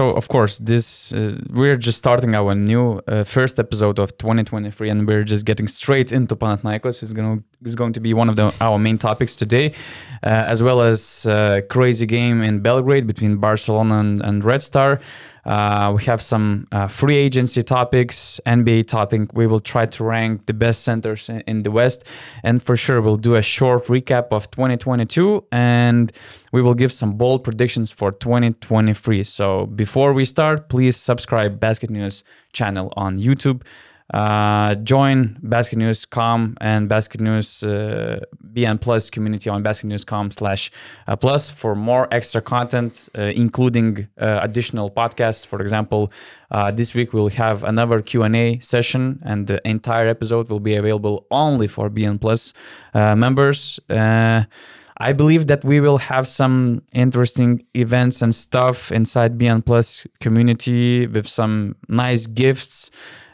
so of course, this uh, we're just starting our new uh, first episode of 2023, and we're just getting straight into Panathinaikos. is going is going to be one of the, our main topics today, uh, as well as uh, crazy game in Belgrade between Barcelona and, and Red Star. Uh, we have some uh, free agency topics, NBA topic. We will try to rank the best centers in, in, the West, and for sure we'll do a short recap of 2022, and we will give some bold predictions for 2023. So before we start, please subscribe Basket News channel on YouTube. Uh, join Basket News com and Basket News uh, BN Plus community on basketnews.com slash uh, plus for more extra content, uh, including uh, additional podcasts. For example, this week we'll have another Q&A session and the entire episode will be available only for BN Plus members. I believe that we will have some interesting events and stuff inside BN Plus community with some nice gifts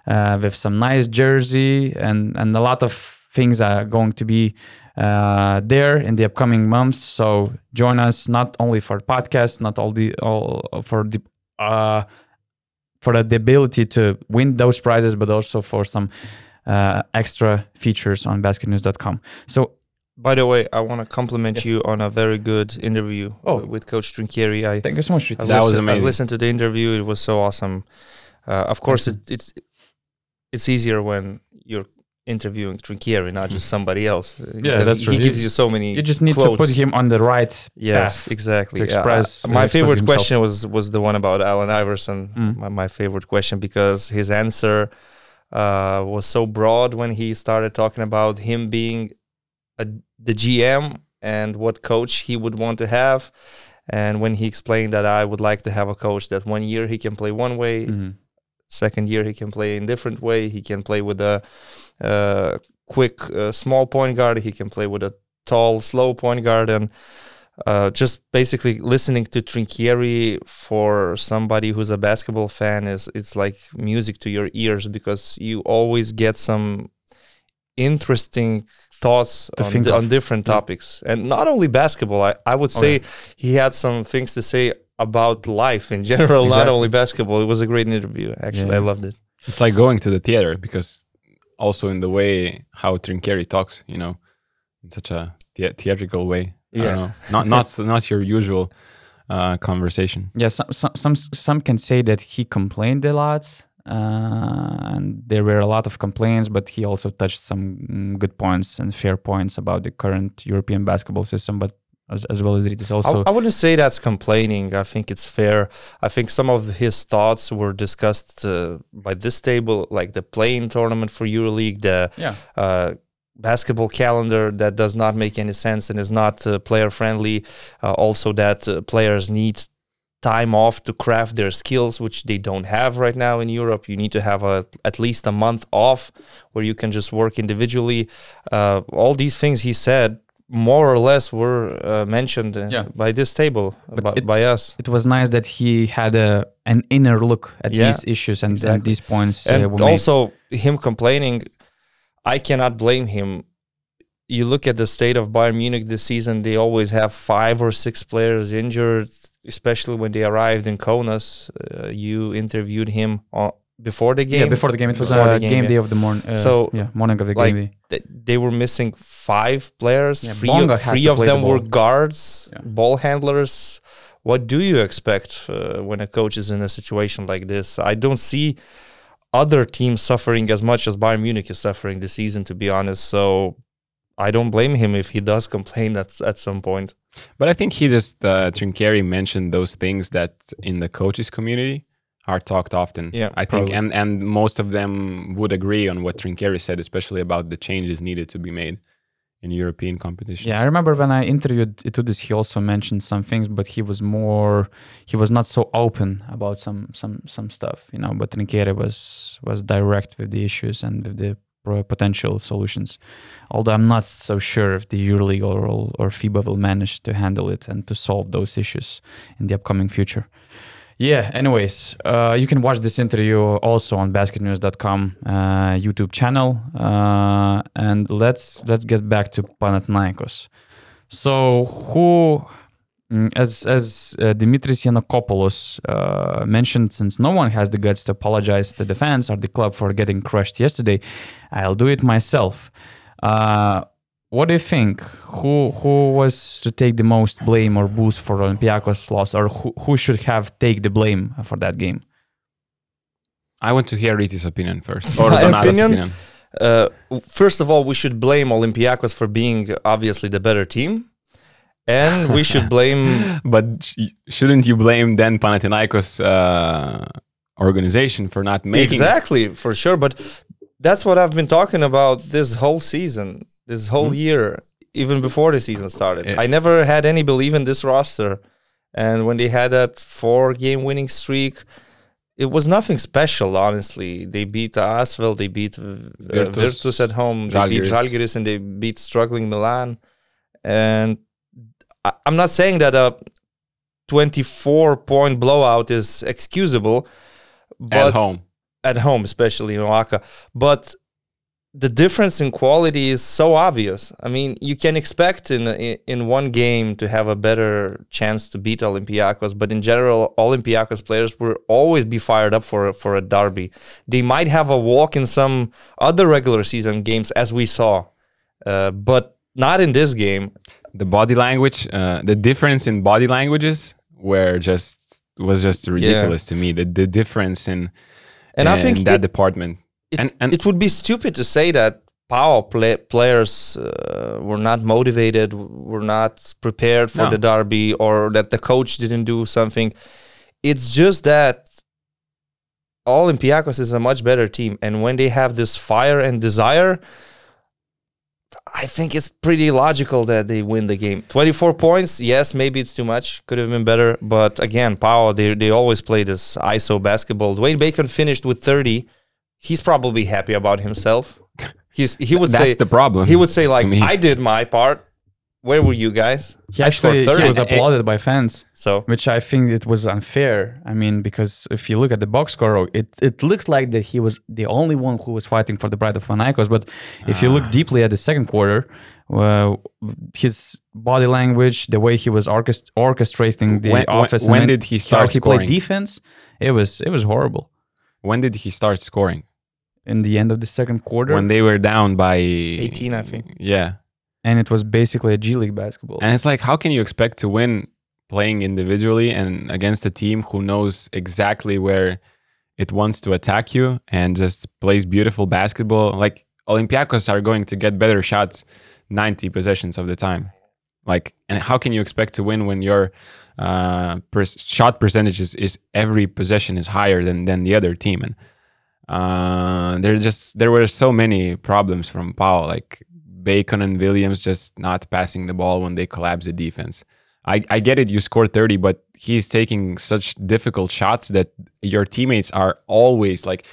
uh, with some nice jersey and and a lot of things are going to be uh, there in the upcoming months. So join us not only for podcast, not all the all for the uh, for the ability to win those prizes, but also for some uh, extra features on basketnews.com. So. By the way, I want to compliment yeah. you on a very good interview oh. with Coach Trinchieri. I thank you so much. that listened, was amazing. I listened to the interview; it was so awesome. Uh, of course, it, it's it's easier when you're interviewing Trinchieri, not just somebody else. Yeah, that's true. He gives you so many. You just need quotes. to put him on the right. Yes, exactly. To express. Uh, my favorite himself. question was was the one about Allen Iverson. Mm. My, my, favorite question because his answer uh, was so broad when he started talking about him being a, the GM and what coach he would want to have. And when he explained that I would like to have a coach that one year he can play one way, mm-hmm Second year, he can play in different way. He can play with a uh, quick, uh, small point guard. He can play with a tall, slow point guard, and uh, just basically listening to Trinchieri for somebody who's a basketball fan is it's like music to your ears because you always get some interesting thoughts on, on, different topics. And not only basketball i, I would say he had some things to say about life in general, exactly. not only basketball. It was a great interview. Actually, yeah. I loved it. It's like going to the theater because also in the way how Trinchieri talks, you know, in such a the- theatrical way. Yeah, not not not your usual uh, conversation. Yeah, some, some some some can say that he complained a lot, uh, and there were a lot of complaints, but he also touched some mm, good points and fair points about the current European basketball system. But as, as well as it is also. I, I, wouldn't say that's complaining. I think it's fair. I think some of his thoughts were discussed uh, by this table, like the playing tournament for EuroLeague, the yeah. uh, basketball calendar that does not make any sense and is not uh, player friendly. Uh, also, that uh, players need time off to craft their skills, which they don't have right now in Europe. You need to have a, at least a month off where you can just work individually. Uh, all these things he said more or less were uh, mentioned uh, yeah. by this table by, it, by, us. It was nice that he had a an inner look at yeah, these issues and, exactly. and these points. Uh, and also made. him complaining, I cannot blame him. You look at the state of Bayern Munich this season; they always have five or six players injured, especially when they arrived in Kaunas. Uh, you interviewed him before the game. Yeah, before the game. It was a game, game yeah. day of the morning. Uh, so yeah, morning of the like, game. Th- they were missing five players. Yeah, three of, three of them the were guards, yeah. ball handlers. What do you expect uh, when a coach is in a situation like this? I don't see other teams suffering as much as Bayern Munich is suffering this season, to be honest. So I don't blame him if he does complain at at some point. But I think he just uh, Trinchieri mentioned those things that in the coaches community are talked often. Yeah, I think, and and most of them would agree on what Trinchieri said, especially about the changes needed to be made in European competitions. Yeah, I remember when I interviewed Itoudis, he also mentioned some things, but he was more, he was not so open about some some some stuff, you know. But Trinchieri was was direct with the issues and with the potential solutions. Although I'm not so sure if the EuroLeague or, or FIBA will manage to handle it and to solve those issues in the upcoming future. Yeah. Anyways, uh, you can watch this interview also on basketnews.com uh, YouTube channel, uh, and let's let's get back to Panathinaikos. So who Mm, as as uh, Dimitris Giannakopoulos uh, mentioned, since no one has the guts to apologize to the fans or the club for getting crushed yesterday, I'll do it myself. Uh, what do you think? Who who was to take the most blame or boost for Olympiacos' loss, or who, who should have take the blame for that game? I want to hear Riti's opinion first. Or My opinion. opinion. Uh, first of all, we should blame Olympiacos for being obviously the better team and we should blame. but shouldn't you blame then Panathinaikos uh, organization for not making exactly for sure? But that's what I've been talking about this whole season, this whole mm-hmm. year, even before the season started. Yeah. I never had any belief in this roster, and when they had that four-game winning streak. It was nothing special, honestly. They beat Asvel, they beat uh, Virtus, Virtus at home, they beat Žalgiris, and they beat struggling Milan. And I'm not saying that a 24 point blowout is excusable, but at home, at home, especially in OAKA. But the difference in quality is so obvious. I mean, you can expect in in one game to have a better chance to beat Olympiacos, but in general, Olympiacos players will always be fired up for for a derby. They might have a walk in some other regular season games, as we saw, uh, but not in this game the body language, uh, the difference in body languages were just was just ridiculous yeah. to me. The the difference in and in I think that it, department. It, and, and it would be stupid to say that power play, players uh, were not motivated, were not prepared for no. the derby, or that the coach didn't do something. It's just that Olympiacos is a much better team, and when they have this fire and desire, I think it's pretty logical that they win the game. 24 points, yes, maybe it's too much. Could have been better. But again, PAO, they, they always play this ISO basketball. Dwayne Bacon finished with 30. He's probably happy about himself. He's he would say That's say the problem. He would say like I did my part where were you guys? He actually he was applauded by fans. So which I think it was unfair. I mean, because if you look at the box score, it it looks like that he was the only one who was fighting for the pride of Panathinaikos. But if you look ah. deeply at the second quarter, uh, his body language, the way he was orchest- orchestrating the when, office, when, when did he start? He played defense. It was it was horrible. When did he start scoring? In the end of the second quarter, when they were down by 18, I think. Yeah, and it was basically a G League basketball. And it's like, how can you expect to win playing individually and against a team who knows exactly where it wants to attack you and just plays beautiful basketball? Like Olympiacos are going to get better shots 90 possessions of the time. Like, and how can you expect to win when your uh, per- shot percentage is, is, every possession is higher than than the other team? And uh, there just there were so many problems from PAO. Like Bacon and Williams just not passing the ball when they collapse the defense. I, I get it, you score 30, but he's taking such difficult shots that your teammates are always like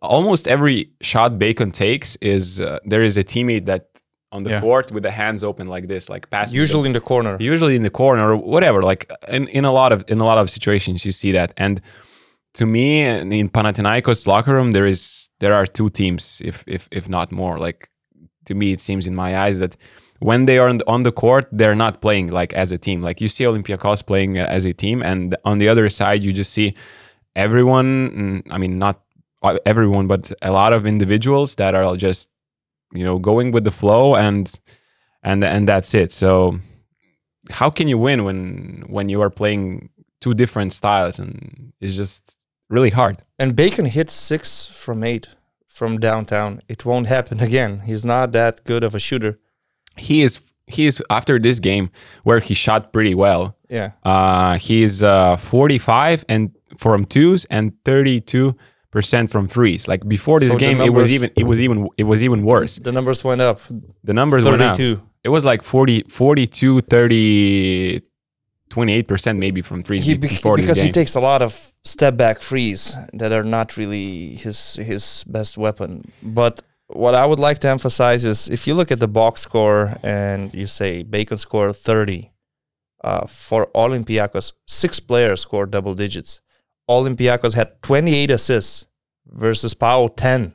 almost every shot Bacon takes is uh, there is a teammate that on the yeah. court with the hands open like this, like passing. Usually the, in the corner. Usually in the corner or whatever. Like in, in a lot of in a lot of situations you see that. And to me, in Panathinaikos locker room, there is there are two teams, if if if not more. Like to me, it seems in my eyes that when they are on the court, they're not playing like as a team. Like you see Olympiacos playing uh, as a team, and on the other side, you just see everyone. Mm, I mean, not everyone, but a lot of individuals that are just you know going with the flow and and and that's it. So how can you win when when you are playing two different styles and it's just really hard. And Bacon hit six from eight from downtown. It won't happen again. He's not that good of a shooter. He is. He is after this game where he shot pretty well. Yeah. Uh, he's uh, 45 and from twos and 32 percent from threes. Like before this so game, numbers, it was even it was even it was even worse. The numbers went up. The numbers 32. went up. It was like 40, 42, 30, 28% maybe from threes he, before because he takes a lot of step back threes that are not really his his best weapon but what I would like to emphasize is if you look at the box score and you say Bacon scored 30 uh, for Olympiacos, six players scored double digits. Olympiacos had 28 assists versus Pau 10.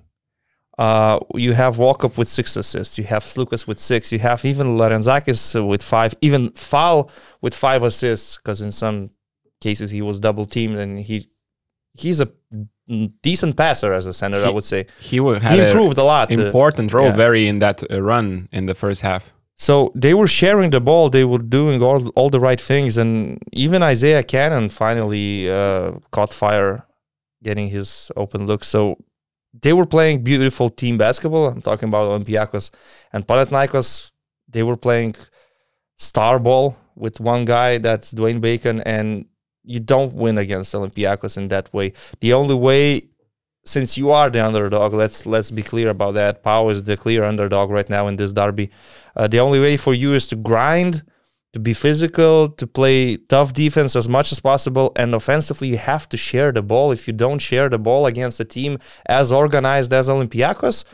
Uh, you have Walkup with six assists. You have Sloukas with six. You have even Larentzakis with five. Even Fall with five assists because in some cases he was double teamed and he he's a decent passer as a center. He, I would say he, he improved a, a lot. Uh, important role, yeah. very in that uh, run in the first half. So they were sharing the ball. They were doing all all the right things, and even Isaiah Canaan finally uh, caught fire, getting his open look. So they were playing beautiful team basketball. I'm talking about Olympiacos and Panathinaikos. They were playing star ball with one guy that's Dwayne Bacon, and you don't win against Olympiacos in that way. The only way, since you are the underdog, let's let's be clear about that. Pau is the clear underdog right now in this derby. Uh, the only way for you is to grind to be physical, to play tough defense as much as possible. And offensively, you have to share the ball. If you don't share the ball against a team as organized as Olympiacos,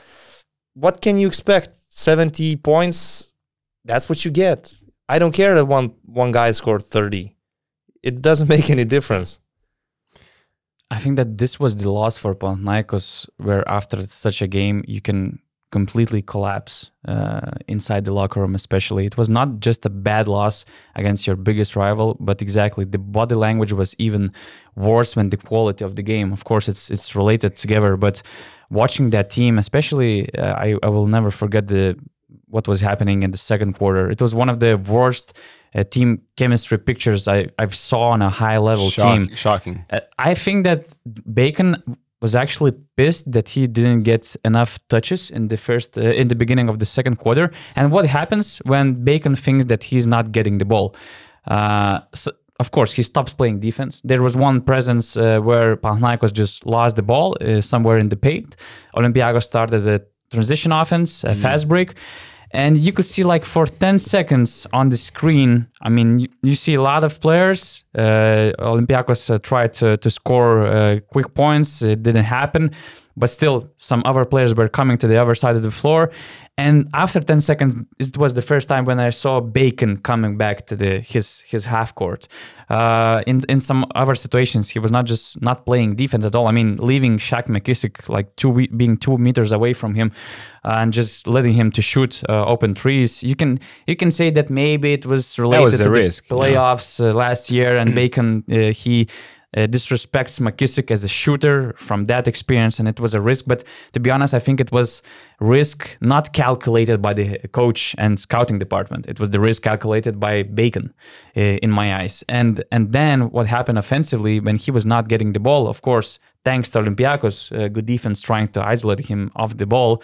what can you expect? 70 points, that's what you get. I don't care that one one guy scored 30. It doesn't make any difference. I think that this was the loss for Panathinaikos, where after such a game, you can completely collapse uh, inside the locker room, especially. It was not just a bad loss against your biggest rival, but exactly the body language was even worse than the quality of the game. Of course, it's it's related together, but watching that team, especially, uh, I, I will never forget the what was happening in the second quarter. It was one of the worst uh, team chemistry pictures I, I've saw on a high level Shock, team. Shocking. Uh, I think that Bacon was actually pissed that he didn't get enough touches in the first uh, in the beginning of the second quarter. And what happens when Bacon thinks that he's not getting the ball? Uh, so of course, he stops playing defense. There was one presence uh, where Panathinaikos just lost the ball uh, somewhere in the paint. Olympiacos started a transition offense, a mm. fast break and you could see like for 10 seconds on the screen i mean you, you see a lot of players. Uh, olympiacos uh, tried to, to score uh, quick points. It didn't happen but still some other players were coming to the other side of the floor. And after 10 seconds it was the first time when i saw bacon coming back to the his his half court. Uh, in in some other situations he was not just not playing defense at all. I mean leaving Shaq McKissic like two being two meters away from him uh, and just letting him to shoot uh, open trees you can you can say that maybe it was related was to risk, the playoffs uh, last year and bacon uh, he uh, disrespects McKissic as a shooter from that experience, and it was a risk. But to be honest, I think it was risk not calculated by the coach and scouting department. It was the risk calculated by Bacon, uh, in my eyes. And and then what happened offensively when he was not getting the ball? Of course, thanks to Olympiacos, uh, good defense trying to isolate him off the ball.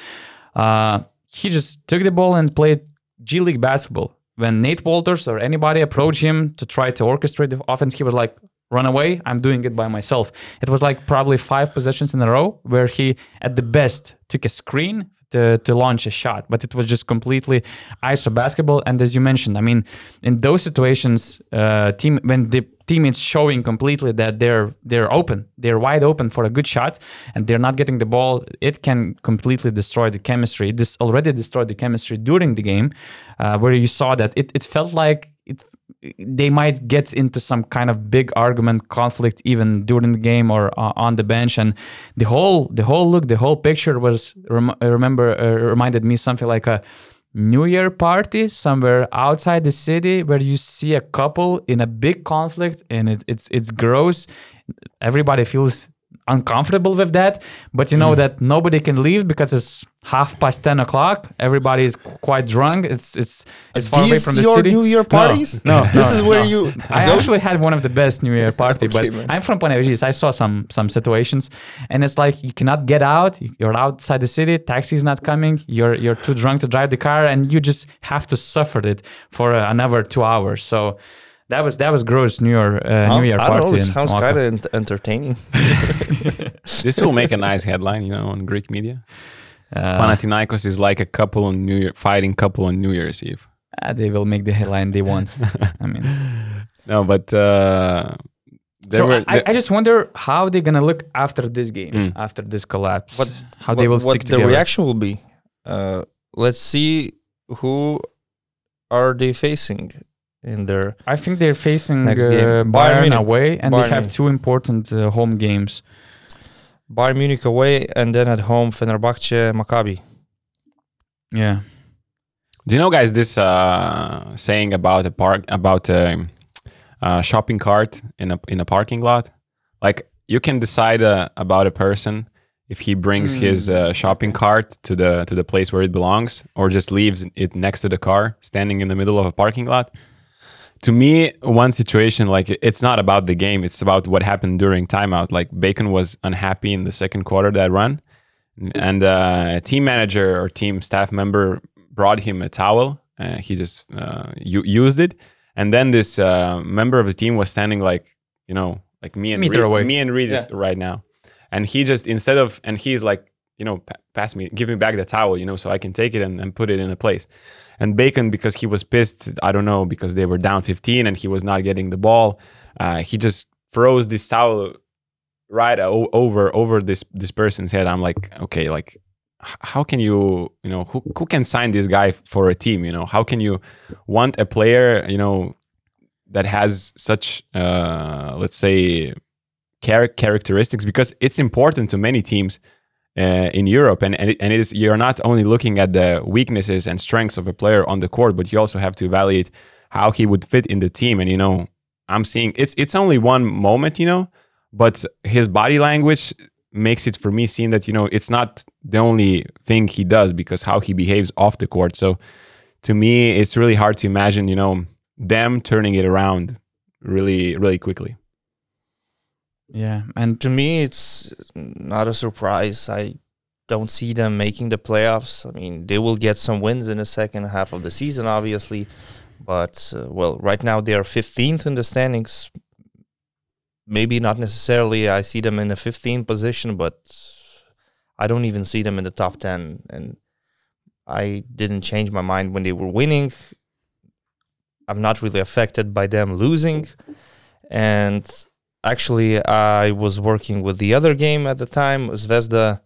Uh, he just took the ball and played G League basketball when Nate Wolters or anybody approached him to try to orchestrate the offense, he was like, run away. I'm doing it by myself. It was like probably five possessions in a row where he, at the best, took a screen to, to launch a shot, but it was just completely ISO basketball. And as you mentioned, I mean, in those situations, uh, team when the team is showing completely that they're they're open, they're wide open for a good shot, and they're not getting the ball, it can completely destroy the chemistry. This already destroyed the chemistry during the game, uh, where you saw that it, it felt like it they might get into some kind of big argument conflict even during the game or uh, on the bench. And the whole the whole look the whole picture was rem- remember uh, reminded me something like a new year party somewhere outside the city where you see a couple in a big conflict and it, it's it's gross. Everybody feels uncomfortable with that but you know mm. that nobody can leave because it's half past 10 o'clock everybody is quite drunk it's it's it's far away from the your city new year parties no, no this no, is where no. you i go? actually had one of the best new year party okay, but man. i'm from Panevėžys. i saw some some situations and it's like you cannot get out you're outside the city taxi is not coming you're you're too drunk to drive the car and you just have to suffer it for uh, another two hours so that was that was gross New Year uh, New Year I party. Know, it sounds kind of entertaining. this will make a nice headline, you know, on Greek media. Uh, Panathinaikos is like a couple on New Year, fighting couple on New Year's Eve. Uh, they will make the headline they want. I mean, no, but uh, so were, I, I, just wonder how they're gonna look after this game, mm. after this collapse. What how what, they will stick what together. the reaction will be. Uh, let's see who are they facing in their. I think they're facing uh, Bayern, Bayern away, and Bayern. they have two important uh, home games. Bayern Munich away, and then at home Fenerbahce, Maccabi. Yeah. Do you know, guys, this uh, saying about a park about a, a, shopping cart in a in a parking lot? Like you can decide uh, about a person if he brings mm. his uh, shopping cart to the to the place where it belongs, or just leaves it next to the car, standing in the middle of a parking lot. To me, one situation like it's not about the game; it's about what happened during timeout. Like Bacon was unhappy in the second quarter that run, and uh, a team manager or team staff member brought him a towel. Uh, he just uh, used it, and then this uh, member of the team was standing like you know like me and meter Reed, away. me and Reed yeah. right now, and he just instead of and he's like you know pa- pass me give me back the towel you know so I can take it and, and put it in a place. And Bacon because he was pissed I don't know because they were down 15 and he was not getting the ball, uh, he just throws this towel right o- over over this this person's head. I'm like okay like how can you you know who, who can sign this guy for a team you know? How can you want a player you know that has such uh, let's say char- characteristics? Because it's important to many teams uh, in Europe and and it, and it is you're not only looking at the weaknesses and strengths of a player on the court but you also have to evaluate how he would fit in the team and you know I'm seeing it's it's only one moment you know but his body language makes it for me seem that you know it's not the only thing he does because how he behaves off the court. So to me, it's really hard to imagine you know them turning it around really really quickly. Yeah, and to me, it's not a surprise. I don't see them making the playoffs. I mean, they will get some wins in the second half of the season, obviously. But uh, well, right now they are 15th in the standings, maybe not necessarily I see them in the 15th position, but I don't even see them in the top 10. And I didn't change my mind when they were winning. I'm not really affected by them losing. And actually, I was working with the other game at the time, Zvezda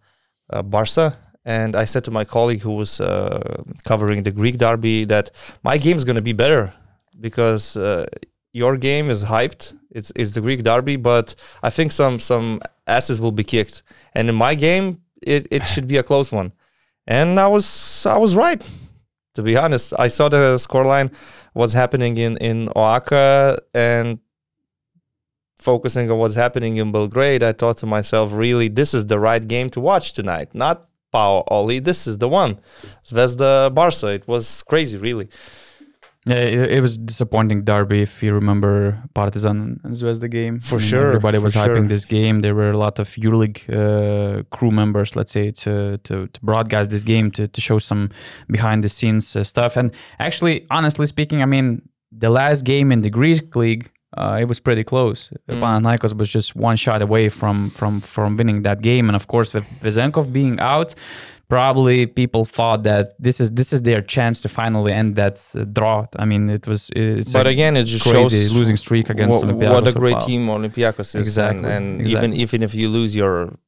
uh, Barca. And I said to my colleague who was uh, covering the Greek derby that my game is going to be better because uh, your game is hyped. It's it's the Greek derby, but I think some some asses will be kicked. And in my game, it, it should be a close one. And I was I was right. To be honest, I saw the scoreline, what's happening in in OAKA, and focusing on what's happening in Belgrade, I thought to myself, really, this is the right game to watch tonight. Not Pau Oli, this is the one. Zvezda Barca. It was crazy, really. Yeah, it, it, was disappointing derby if you remember Partizan and Zvezda game. For sure, everybody was hyping sure. this game. There were a lot of EuroLeague uh, crew members, let's say, to, to, to broadcast this game to to show some behind the scenes uh, stuff. And actually, honestly speaking, I mean, the last game in the Greek league, uh, it was pretty close. Mm. Panathinaikos was just one shot away from from from winning that game, and of course, with Vezenkov being out probably people thought that this is this is their chance to finally end that uh, draw. I mean, it was. It's but again, it just crazy shows losing streak against Olympiacos. What a great team Olympiacos is, exactly. and, and exactly. even even if you lose your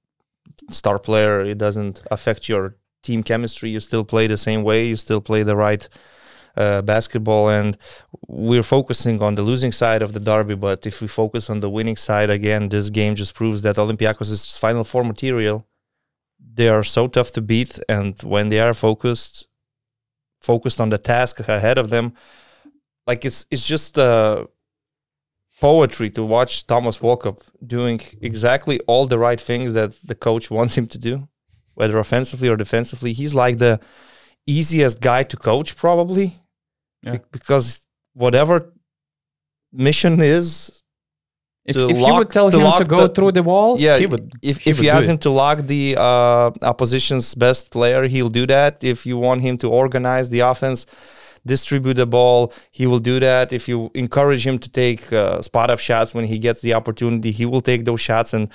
star player, it doesn't affect your team chemistry. You still play the same way. You still play the right. Uh, basketball and we're focusing on the losing side of the derby but if we focus on the winning side again this game just proves that olympiacos is final four material they are so tough to beat and when they are focused focused on the task ahead of them like it's it's just uh, poetry to watch Thomas Walkup doing exactly all the right things that the coach wants him to do whether offensively or defensively. He's like the easiest guy to coach probably yeah. because whatever mission is if, if lock, you would tell him to go the, through the wall, yeah, he would. If he if you ask him to lock the uh, opposition's best player, he'll do that. If you want him to organize the offense, distribute the ball, he will do that. If you encourage him to take uh, spot up shots when he gets the opportunity, he will take those shots. And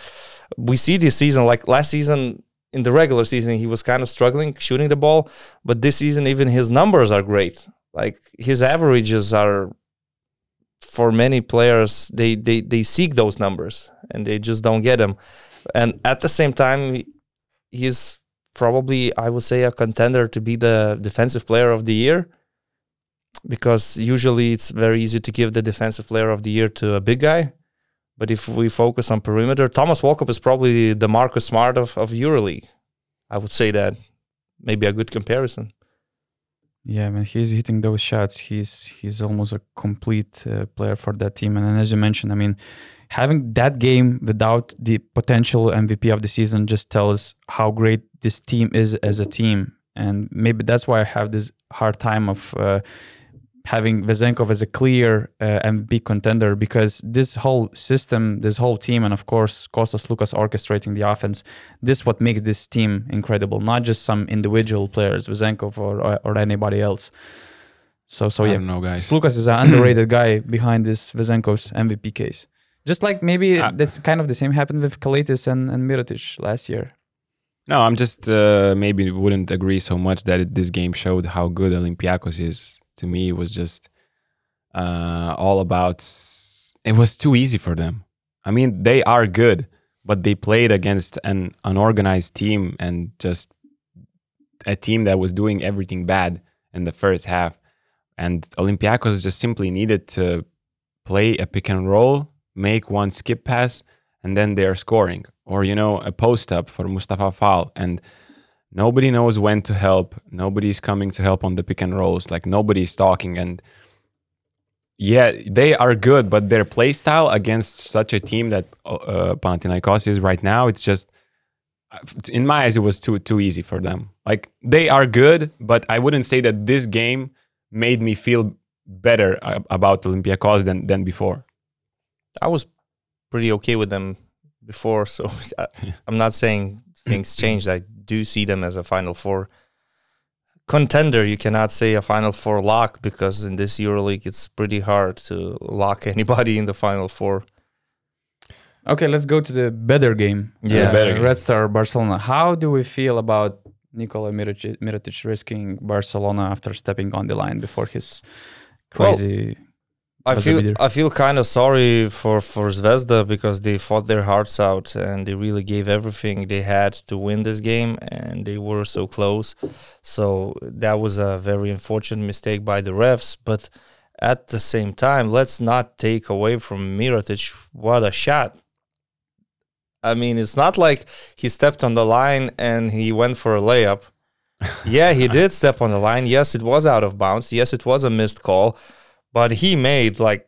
we see this season, like last season in the regular season, he was kind of struggling shooting the ball, but this season even his numbers are great. Like his averages are for many players they, they they seek those numbers and they just don't get them and at the same time he's probably i would say a contender to be the defensive player of the year because usually it's very easy to give the defensive player of the year to a big guy But if we focus on perimeter, Thomas Walkup is probably the Marcus Smart of, of EuroLeague. I would say that maybe a good comparison. Yeah, I mean, he's hitting those shots. He's he's almost a complete uh, player for that team. And as you mentioned, I mean, having that game without the potential MVP of the season just tells how great this team is as a team. And maybe that's why I have this hard time of uh, having Vezenkov as a clear uh, MVP contender because this whole system, this whole team, and of course Kostas Sloukas orchestrating the offense, this what makes this team incredible. Not just some individual players, Vezenkov or, or, or anybody else. So so I yeah, know, guys. Sloukas is an underrated guy behind this Vezenkov's MVP case. Just like maybe uh, that's kind of the same happened with Calathes and, and Mirotic last year. No, I'm just uh, maybe wouldn't agree so much that it, this game showed how good Olympiacos is to me was just uh, all about it was too easy for them. I mean, they are good, but they played against an unorganized team and just a team that was doing everything bad in the first half. And Olympiacos just simply needed to play a pick and roll, make one skip pass, and then they're scoring. Or, you know, a post up for Moustapha Fall. And nobody knows when to help. Nobody's coming to help on the pick and rolls. Like nobody's talking. And yeah they are good but their play style against such a team that uh, uh Panathinaikos is right now it's just uh, in my eyes it was too too easy for them. Like they are good but I wouldn't say that this game made me feel better uh, about Olympiacos than than before. I was pretty okay with them before so I, I'm not saying things changed. I do see them as a Final Four contender. You cannot say a Final Four lock because in this EuroLeague it's pretty hard to lock anybody in the Final Four. Okay, let's go to the better game. Yeah, uh, better Red Star Barcelona. How do we feel about Nikola Mirotic, risking Barcelona after stepping on the line before his crazy? Well, I feel I feel kind of sorry for for Zvezda because they fought their hearts out and they really gave everything they had to win this game and they were so close. So that was a very unfortunate mistake by the refs, but at the same time, let's not take away from Mirotic what a shot. I mean, it's not like he stepped on the line and he went for a layup. yeah, he did step on the line. Yes, it was out of bounds. Yes, it was a missed call but he made like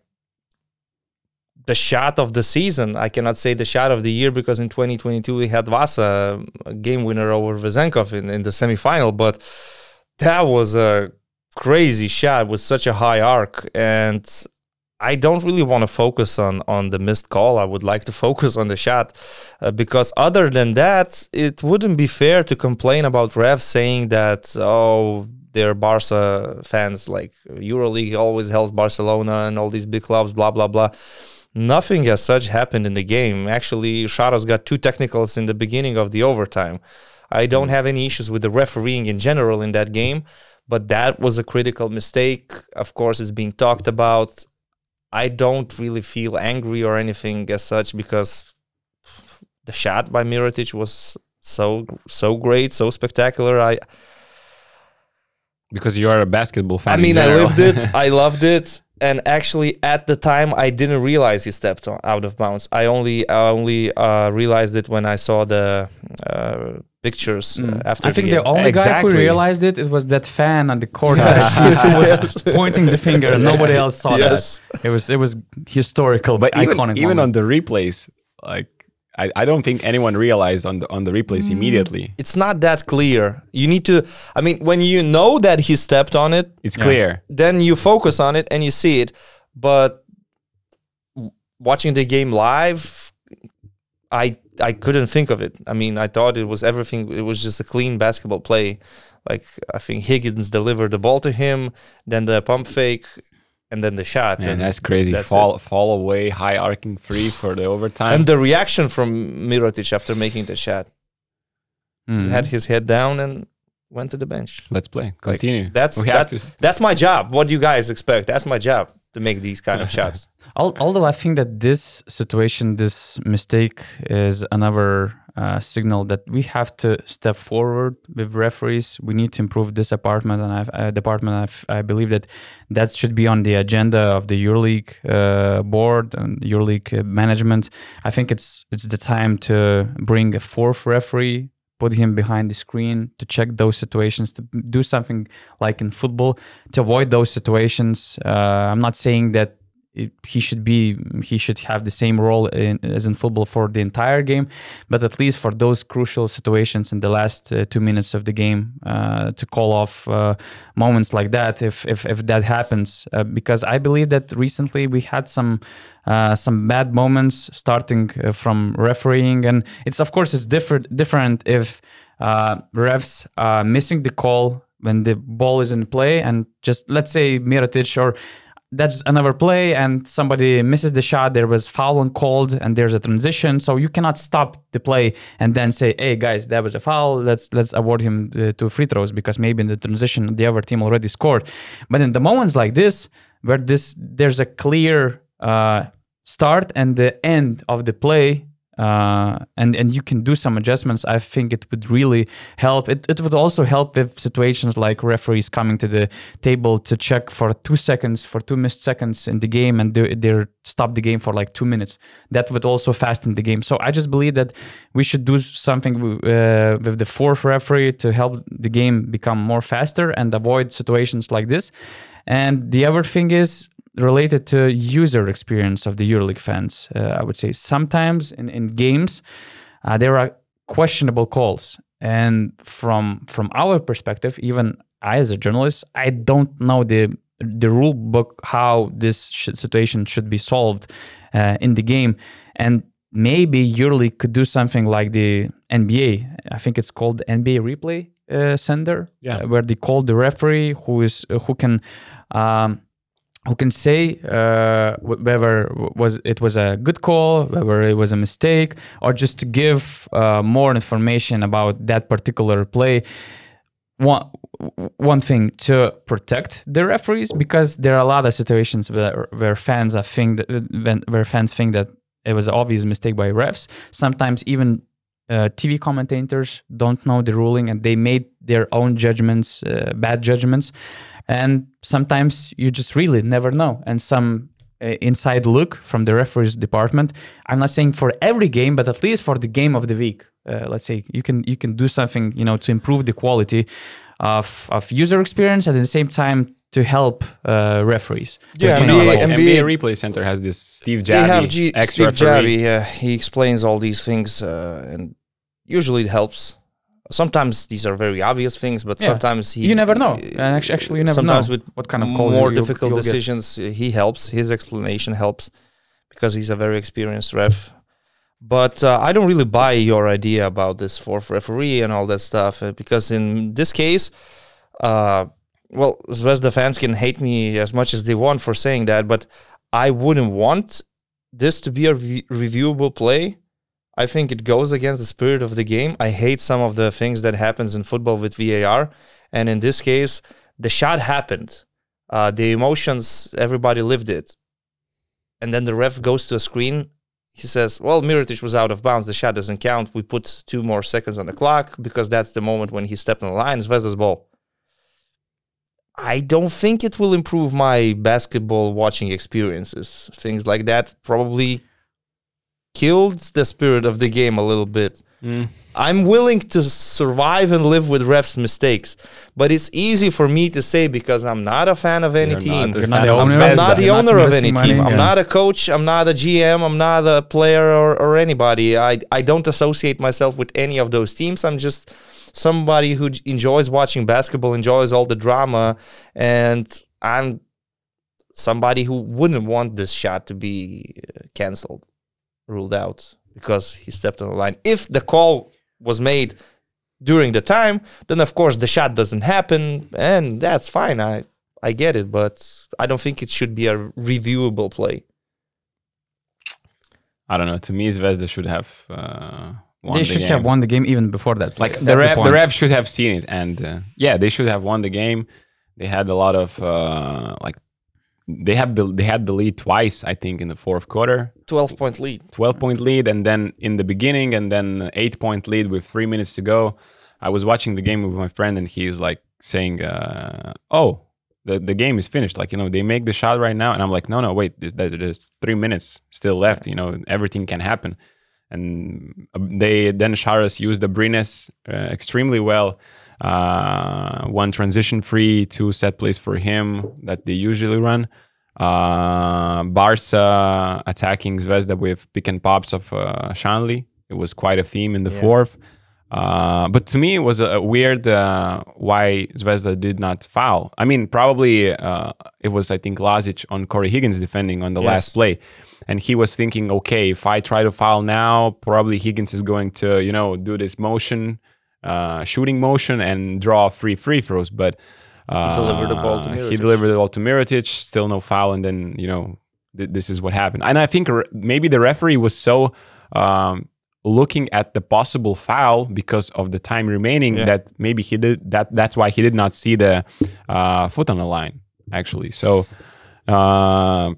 the shot of the season. I cannot say the shot of the year because in 2022 we had Vasa, a game winner over Vezenkov in, in the semifinal, but that was a crazy shot with such a high arc. And I don't really want to focus on on the missed call. I would like to focus on the shot uh, because other than that, it wouldn't be fair to complain about refs saying that oh they're Barca fans. Like EuroLeague always helps Barcelona and all these big clubs, blah blah blah. Nothing as such happened in the game. Actually, Šaras got two technicals in the beginning of the overtime. I don't mm. have any issues with the refereeing in general in that game, but that was a critical mistake. Of course, it's being talked about. I don't really feel angry or anything as such because the shot by Mirotic was so so great, so spectacular. I because you are a basketball fan. I mean, I lived it. I loved it. And actually, at the time, I didn't realize he stepped on, out of bounds. I only I only uh, realized it when I saw the uh, pictures uh, mm. after. I think the, the only exactly. guy who realized it it was that fan on the court yes. who was yes. pointing the finger, and nobody else saw yes. that. It was it was historical, but even, iconic. Even moment. on the replays, like I, I don't think anyone realized on the on the replays mm. immediately. It's not that clear. You need to I mean when you know that he stepped on it, it's clear. Then you focus on it and you see it. But watching the game live, I I couldn't think of it. I mean, I thought it was everything it was just a clean basketball play. Like I think Higgins delivered the ball to him, then the pump fake and then the shot. and that's crazy. That's fall it. fall away, high arcing free for the overtime. And the reaction from Mirotic after making the shot. Mm-hmm. Had his head down and went to the bench. Let's play. Continue. Like, that's that's, that's my job. What do you guys expect? That's my job to make these kind of shots. Although I think that this situation, this mistake, is another uh, signal that we have to step forward with referees. We need to improve this department, and I've, uh, department. I've, i believe that that should be on the agenda of the EuroLeague uh, board and EuroLeague uh, management. I think it's it's the time to bring a fourth referee put him behind the screen to check those situations to do something like in football to avoid those situations uh, i'm not saying that he should be he should have the same role in, as in football for the entire game but at least for those crucial situations in the last uh, two minutes of the game uh, to call off uh, moments like that if if, if that happens. Uh, because i believe that recently we had some uh, some bad moments starting uh, from refereeing and it's of course it's different different if refs are missing the call when the ball is in play and just let's say Mirotic or that's another play and somebody misses the shot there was foul on called and there's a transition. So you cannot stop the play and then say hey guys that was a foul. Let's let's award him uh, to free throws because maybe in the transition the other team already scored. But in the moments like this where this there's a clear uh, start and the end of the play uh, and and you can do some adjustments. I think it would really help. It it would also help with situations like referees coming to the table to check for two seconds, for two missed seconds in the game, and they stop the game for like two minutes. That would also fasten the game. So I just believe that we should do something uh, with the fourth referee to help the game become more faster and avoid situations like this. And the other thing is related to user experience of the EuroLeague fans. Uh, I would say sometimes in, in games uh, there are questionable calls, and from from our perspective, even I as a journalist, I don't know the the rule book how this sh- situation should be solved uh, in the game, and maybe EuroLeague could do something like the NBA. I think it's called NBA Replay uh, Center, yeah. Uh, where they call the referee who is who can. Um, who can say uh, whether was it was a good call, whether it was a mistake, or just to give uh, more information about that particular play. One one thing to protect the referees because there are a lot of situations where, where fans are think that, where fans think that it was an obvious mistake by refs. Sometimes even uh, TV commentators don't know the ruling and they made their own judgments, uh, bad judgments and sometimes you just really never know and some uh, inside look from the referees department i'm not saying for every game but at least for the game of the week uh, let's say you can you can do something you know to improve the quality of, of user experience and at the same time to help uh, referees. Yeah, NBA, know, like NBA, NBA, Replay Center has this Steve Javie. They have G- Steve Javie. Yeah, he explains all these things, uh, and usually it helps. Sometimes these are very obvious things, but yeah. sometimes he. You never know. Uh, actually, actually, you never sometimes know. with what kind of more difficult you'll decisions, get. he helps. His explanation helps because he's a very experienced ref. But uh, I don't really buy your idea about this fourth referee and all that stuff uh, because in this case, uh, well, Zvezda fans can hate me as much as they want for saying that, but I wouldn't want this to be a re- reviewable play I think it goes against the spirit of the game. I hate some of the things that happens in football with VAR, and in this case, the shot happened. Uh, the emotions, everybody lived it, and then the ref goes to a screen. He says, "Well, Mirotic was out of bounds. The shot doesn't count. We put two more seconds on the clock because that's the moment when he stepped on the line. Zvezda's ball." I don't think it will improve my basketball watching experiences. Things like that probably killed the spirit of the game a little bit. Mm. I'm willing to survive and live with refs' mistakes, but it's easy for me to say because I'm not a fan of any You're team. Not, not I'm, I'm not the owner of any money, team. Yeah. I'm not a coach. I'm not a GM. I'm not a player or, or anybody. I, I don't associate myself with any of those teams. I'm just somebody who enjoys watching basketball, enjoys all the drama, and I'm somebody who wouldn't want this shot to be uh, canceled ruled out because he stepped on the line. If the call was made during the time, then of course the shot doesn't happen, and that's fine. I I get it, but I don't think it should be a reviewable play. I don't know. To me, Zvezda should have. Uh, they should the have won the game even before that. Like the ref, the, the ref should have seen it, and uh, yeah, they should have won the game. They had a lot of uh, like they have the they had the lead twice, I think, in the fourth quarter. Twelve point lead. Twelve point lead, and then in the beginning, and then eight point lead with three minutes to go. I was watching the game with my friend, and he's like saying, uh, "Oh, the, the game is finished. Like, you know, they make the shot right now. And I'm like, no, no, wait, there's, there's three minutes still left. You know, everything can happen. And uh, they then Sharas used the Brines uh, extremely well. Uh, one transition free, two set plays for him that they usually run. Uh, Barca attacking Zvezda with pick and pops of uh, Sanli. It was quite a theme in the yeah. fourth. Uh, but to me, it was a weird uh, why Zvezda did not foul. I mean, probably uh, it was, I think, Lazic on Corey Higgins defending on the yes. last play. And he was thinking, okay, if I try to foul now, probably Higgins is going to, you know, do this motion, uh, shooting motion and draw three free throws. But he delivered the ball to Mirotic. He delivered the ball to Mirotic, still no foul. And then, you know, th- this is what happened. And I think re- maybe the referee was so. Um, looking at the possible foul because of the time remaining yeah. that maybe he did that that's why he did not see the uh, foot on the line actually so uh,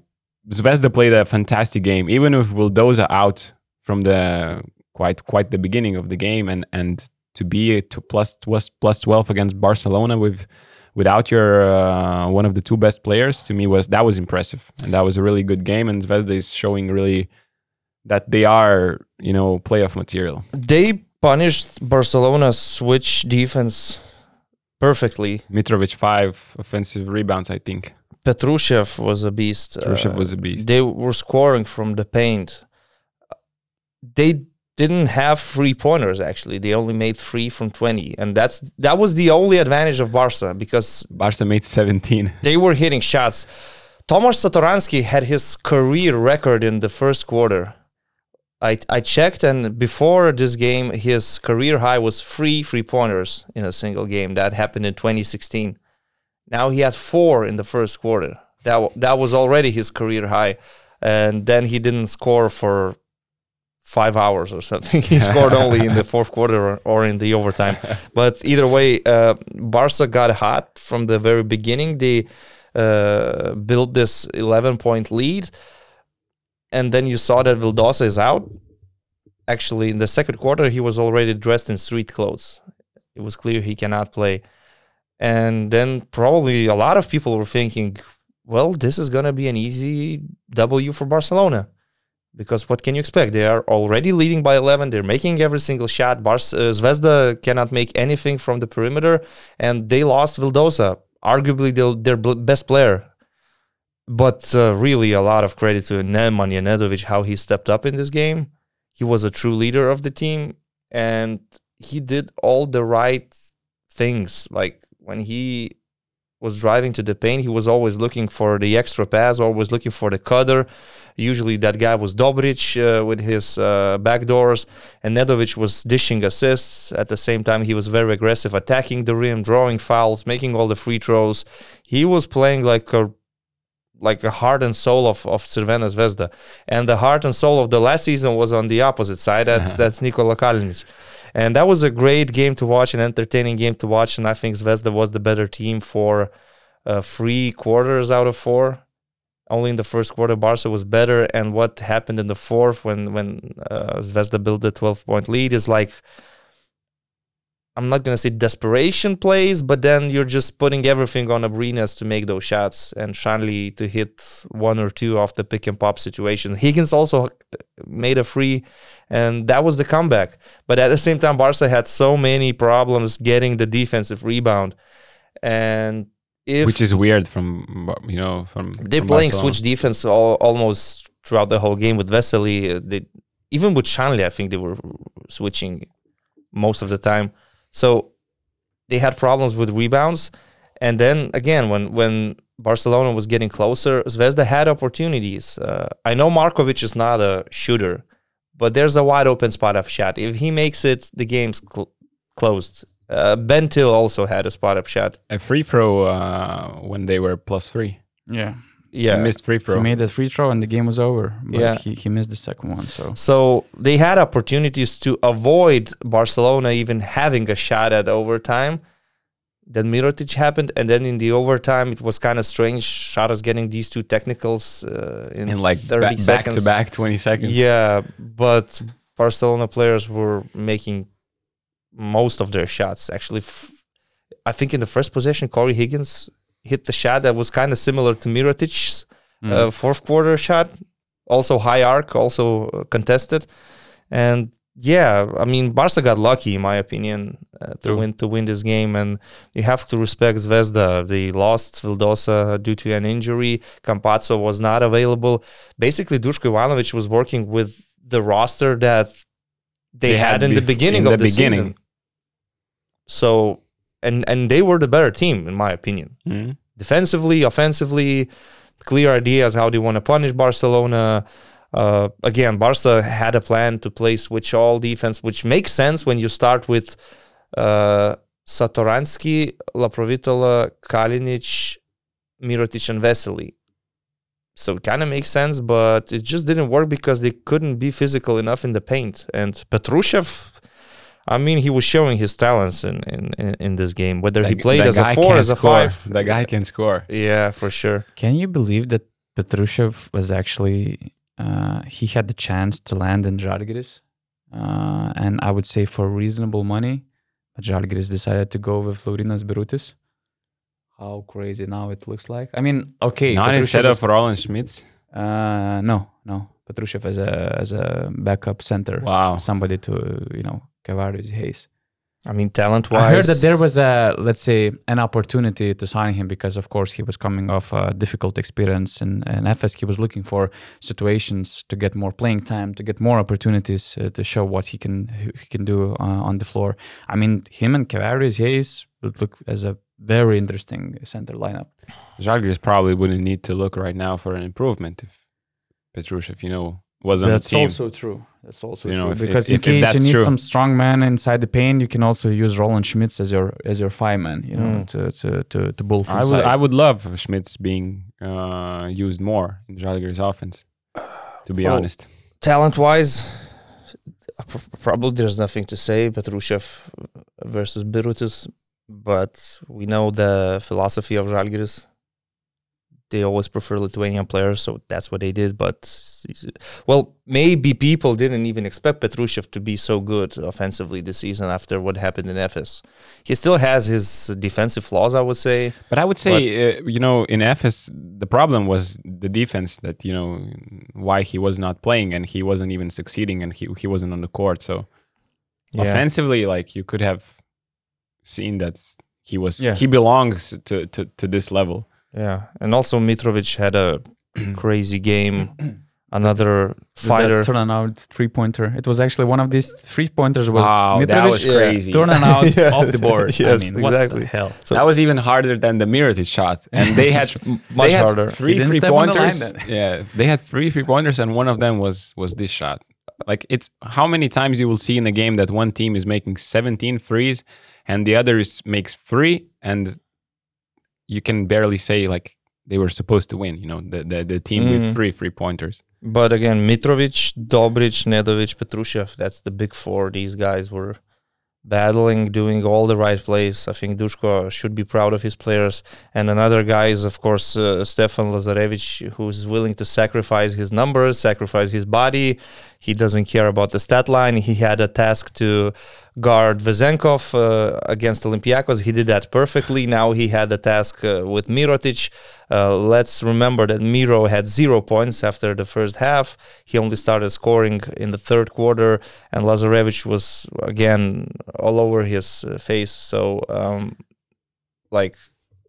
Zvezda played a fantastic game even with Vildoza out from the quite quite the beginning of the game and and to be to plus plus plus 12 against Barcelona with without your uh, one of the two best players to me was that was impressive and that was a really good game and Zvezda is showing really that they are, you know, playoff material. They punished Barcelona's switch defense perfectly. Mitrovic five offensive rebounds, I think. Petrusev was a beast. Petrusev uh, was a beast. They were scoring from the paint. They didn't have three pointers actually. They only made three from twenty, and that's that was the only advantage of Barca because Barca made seventeen. They were hitting shots. Tomas Satoransky had his career record in the first quarter I, I checked, and before this game, his career high was three three pointers in a single game. That happened in 2016. Now he had four in the first quarter. That that was already his career high, and then he didn't score for five hours or something. he scored only in the fourth quarter or, or, in the overtime. But either way, uh, Barca got hot from the very beginning. They uh, built this 11 point lead and then you saw that Vildoza is out. Actually, in the second quarter, he was already dressed in street clothes. It was clear he cannot play. And then probably a lot of people were thinking, well, this is going to be an easy W for Barcelona. Because what can you expect? They are already leading by 11. They're making every single shot. Bar- uh, Zvezda cannot make anything from the perimeter. And they lost Vildoza, arguably their best player but uh, really, a lot of credit to Nemanja Nedovic, how he stepped up in this game. He was a true leader of the team, and he did all the right things. Like when he was driving to the paint, he was always looking for the extra pass, always looking for the cutter. Usually, that guy was Dobric uh, with his uh, backdoors, and Nedovic was dishing assists. At the same time, he was very aggressive, attacking the rim, drawing fouls, making all the free throws. He was playing like a like the heart and soul of, of Crvena Zvezda. And the heart and soul of the last season was on the opposite side. That's that's Nikola Kalinic. And that was a great game to watch, an entertaining game to watch. And I think Zvezda was the better team for uh, three quarters out of four. Only in the first quarter, Barca was better. And what happened in the fourth when when uh, Zvezda built the 12 point lead is like I'm not gonna say desperation plays, but then you're just putting everything on Abrines to make those shots and Sanli to hit one or two off the pick and pop situation. Higgins also uh, made a free, and that was the comeback. But at the same time, Barca had so many problems getting the defensive rebound, and if which is weird from you know from they're from playing Barcelona. switch defense all, almost throughout the whole game with Vesely. Uh, they even with Sanli, I think they were switching most of the time. So they had problems with rebounds. And then again, when when Barcelona was getting closer, Zvezda had opportunities. Uh, I know Markovic is not a shooter, but there's a wide open spot of shot. If he makes it, the game's cl- closed. Uh, Bentil also had a spot up shot. A free throw uh, when they were plus three. Yeah yeah he missed free throw he made the free throw and the game was over but yeah. he, he missed the second one so so they had opportunities to avoid barcelona even having a shot at overtime Then Mirotic happened, and then in the overtime, it was kind of strange. Šaras getting these two technicals uh, in, in, like 30 ba- seconds. back to back, 20 seconds. Yeah, but Barcelona players were making most of their shots. Actually, f- I think in the first possession, Corey Higgins hit the shot that was kind of similar to Mirotic's mm. uh, fourth quarter shot. Also high arc, also uh, contested, and yeah, I mean Barca got lucky in my opinion uh, to win to win this game, and you have to respect Zvezda. They lost Vildoza due to an injury. Campazzo was not available. Basically, Duško Ivanovic was working with the roster that they, they had, had, in the beginning in of the, the beginning. season. So, and and they were the better team in my opinion. Mm-hmm. Defensively, offensively, clear ideas how they want to punish Barcelona. Uh, again, Barca had a plan to play switch all defense, which makes sense when you start with uh, Satoransky, Laprovitola, Kalinic, Mirotic, and Vesely. So it kind of makes sense, but it just didn't work because they couldn't be physical enough in the paint. And Petrusev, I mean, he was showing his talents in in, in this game. Whether that, he played as a four, as a score. five, the guy can score. Yeah, for sure. Can you believe that Petrusev was actually uh, he had the chance to land in Žalgiris, uh, and I would say for reasonable money, but Žalgiris decided to go with Laurynas Birutis. How crazy now it looks like. I mean, okay, not Petrusev instead of Roland Šmits. Uh, no, no. Petrusev as a as a backup center. Wow, somebody to you know Kevarrius Hayes. I mean, talent wise. I heard that there was a, let's say, an opportunity to sign him because, of course, he was coming off a difficult experience in, in Efes. He was looking for situations to get more playing time, to get more opportunities uh, to show what he can he can do uh, on the floor. I mean, him and Kevarrius Hayes would look as a very interesting center lineup. Žalgiris probably wouldn't need to look right now for an improvement if Petrusev, you know, was on That's the team. also true. That's also you true. If, because if, in case you need true. some strong man inside the paint, you can also use Roland Šmits as your as your five man. You know, mm. to to to to bulk I would I would love Šmits being uh, used more in Žalgiris offense. To be well, honest, talent wise, probably there's nothing to say. Petrusev versus Birutis, but we know the philosophy of Žalgiris they always prefer Lithuanian players, so that's what they did. But well, maybe people didn't even expect Petrusev to be so good offensively this season after what happened in Efes. He still has his defensive flaws, I would say. But I would say, uh, you know, in Efes, the problem was the defense. That you know why he was not playing and he wasn't even succeeding and he he wasn't on the court. So yeah. offensively, like you could have seen that he was yeah. he belongs to to to this level. Yeah, and also Mitrovic had a crazy game. Another fighter turn out three pointer. It was actually one of these three pointers was wow, Mitrovic that was crazy. Turn out yes. off the board. yes, I mean, exactly. hell. So that was even harder than the Mirotic shot, and they had much they had harder. Three three pointers. yeah, they had three three pointers, and one of them was was this shot. Like it's how many times you will see in a game that one team is making 17 threes and the other is makes three, and you can barely say like they were supposed to win. You know, the the, the team mm. with three three pointers. But again, Mitrovic, Dobric, Nedovic, Petrusev. That's the big four. These guys were battling, doing all the right plays. I think Duško should be proud of his players. And another guy is, of course, uh, Stefan Lazarevic, who's willing to sacrifice his numbers, sacrifice his body. He doesn't care about the stat line. He had a task to guard Vezenkov uh, against Olympiacos. He did that perfectly. Now he had a task uh, with Mirotic. Uh, let's remember that Miro had zero points after the first half. He only started scoring in the third quarter, and Lazarevic was again all over his uh, face. So, um, like,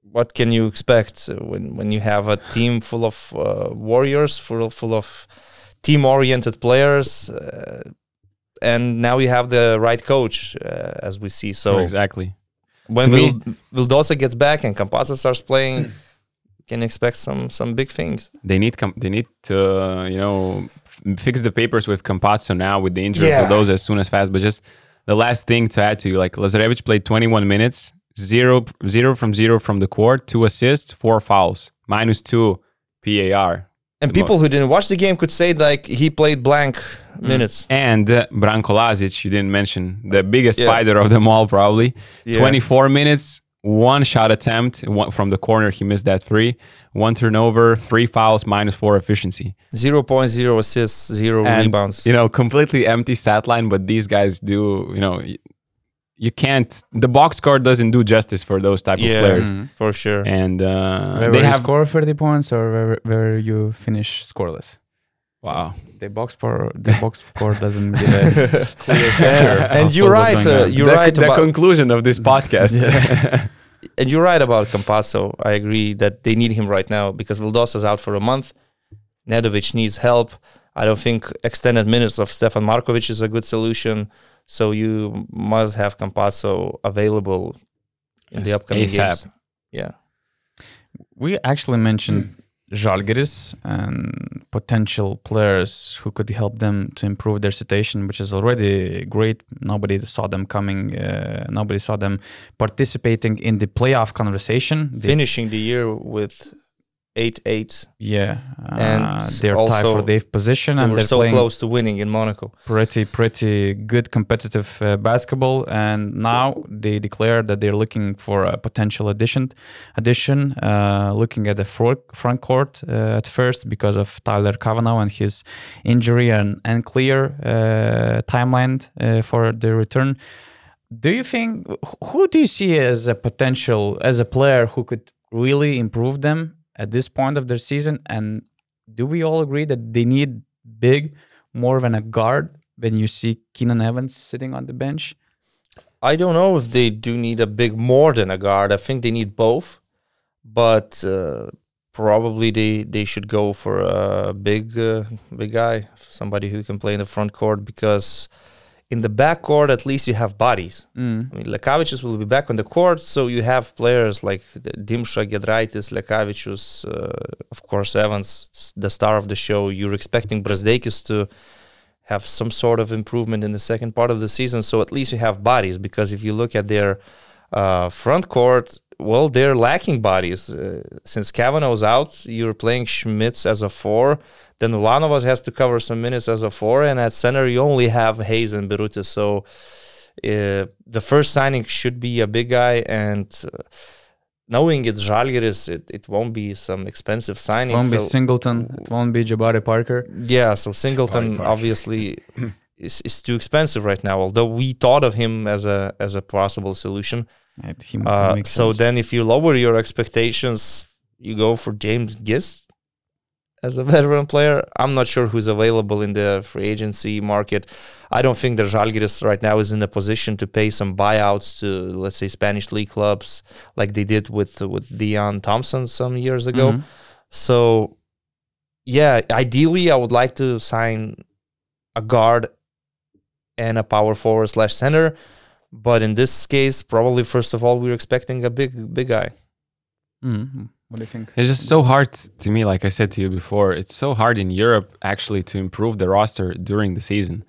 what can you expect when when you have a team full of uh, warriors, full full of team-oriented players? Uh, and now you have the right coach, uh, as we see. So exactly. When Vil- Vildoza gets back and Campazzo starts playing, can expect some some big things. They need com- they need to uh, you know f- fix the papers with Campazzo now with the injury yeah. of those as soon as fast. But just the last thing to add to you, like Lazarevic played 21 minutes, zero zero from zero from the court, two assists, four fouls, minus two PIR. And people who didn't watch the game could say like he played blank mm. minutes. And uh, Branko Lazic, you didn't mention the biggest yeah. fighter of them all, probably. Yeah. 24 minutes, one shot attempt one, from the corner. He missed that three. One turnover, three fouls, minus four efficiency. 0.0 assists, zero and, rebounds. You know, completely empty stat line, but these guys do, you know, you can't the box score doesn't do justice for those type yeah, of players. mm-hmm. for sure. And uh, where they have score 30 points or where, where you finish scoreless? Wow. The box score the box score doesn't give a clear picture and you're right uh, you're the, right the about, conclusion of this podcast. And you're right about Campazzo. I agree that they need him right now because Vildoza's out for a month. Nedovic needs help. I don't think extended minutes of Stefan Markovic is a good solution so you must have Campazzo available in yes, the upcoming ASAP. games. Yeah. We actually mentioned Žalgiris and potential players who could help them to improve their situation, which is already great. Nobody saw them coming. Uh, nobody saw them participating in the playoff conversation. Finishing the year with eight eight. Yeah, and uh, they're tied for the eighth position, they and they're so close to winning in Monaco. Pretty pretty good competitive uh, basketball, and now they declare that they're looking for a potential addition. Addition, uh, looking at the front front court uh, at first because of Tyler Cavanaugh and his injury and unclear uh, timeline uh, for the return. Do you think who do you see as a potential as a player who could really improve them at this point of their season? And do we all agree that they need big more than a guard when you see Keenan Evans sitting on the bench? I don't know if they do need a big more than a guard. I think they need both, but uh, probably they, they should go for a big uh, big guy, somebody who can play in the front court because in the backcourt, at least you have bodies. Mm. I mean, Lekavičius will be back on the court, so you have players like Dimša, Giedraitis, Lekavičius, uh, of course, Evans, the star of the show. You're expecting Brazdeikis to have some sort of improvement in the second part of the season, so at least you have bodies. Because if you look at their uh, front court, well, they're lacking bodies. Uh, since Cavanaugh's out, you're playing Šmits as a four then Ulanovas has to cover some minutes as a four, and at center you only have Hayes and Birutis. So uh, the first signing should be a big guy, and uh, knowing it's Žalgiris, it, it won't be some expensive signing. It won't so, be Singleton. It won't be Jabari Parker. Yeah, so Singleton obviously is, is too expensive right now. Although we thought of him as a as a possible solution. Uh, so then, if you lower your expectations, you go for James Gist as a veteran player. I'm not sure who's available in the free agency market. I don't think that Žalgiris right now is in a position to pay some buyouts to, let's say, Spanish league clubs like they did with with Deon Thompson some years ago. Mm-hmm. So, yeah, ideally, I would like to sign a guard and a power forward slash center. But in this case, probably first of all, we're expecting a big, big guy. Mm-hmm. What do you think? It's just so hard to me, like I said to you before, it's so hard in Europe actually to improve the roster during the season.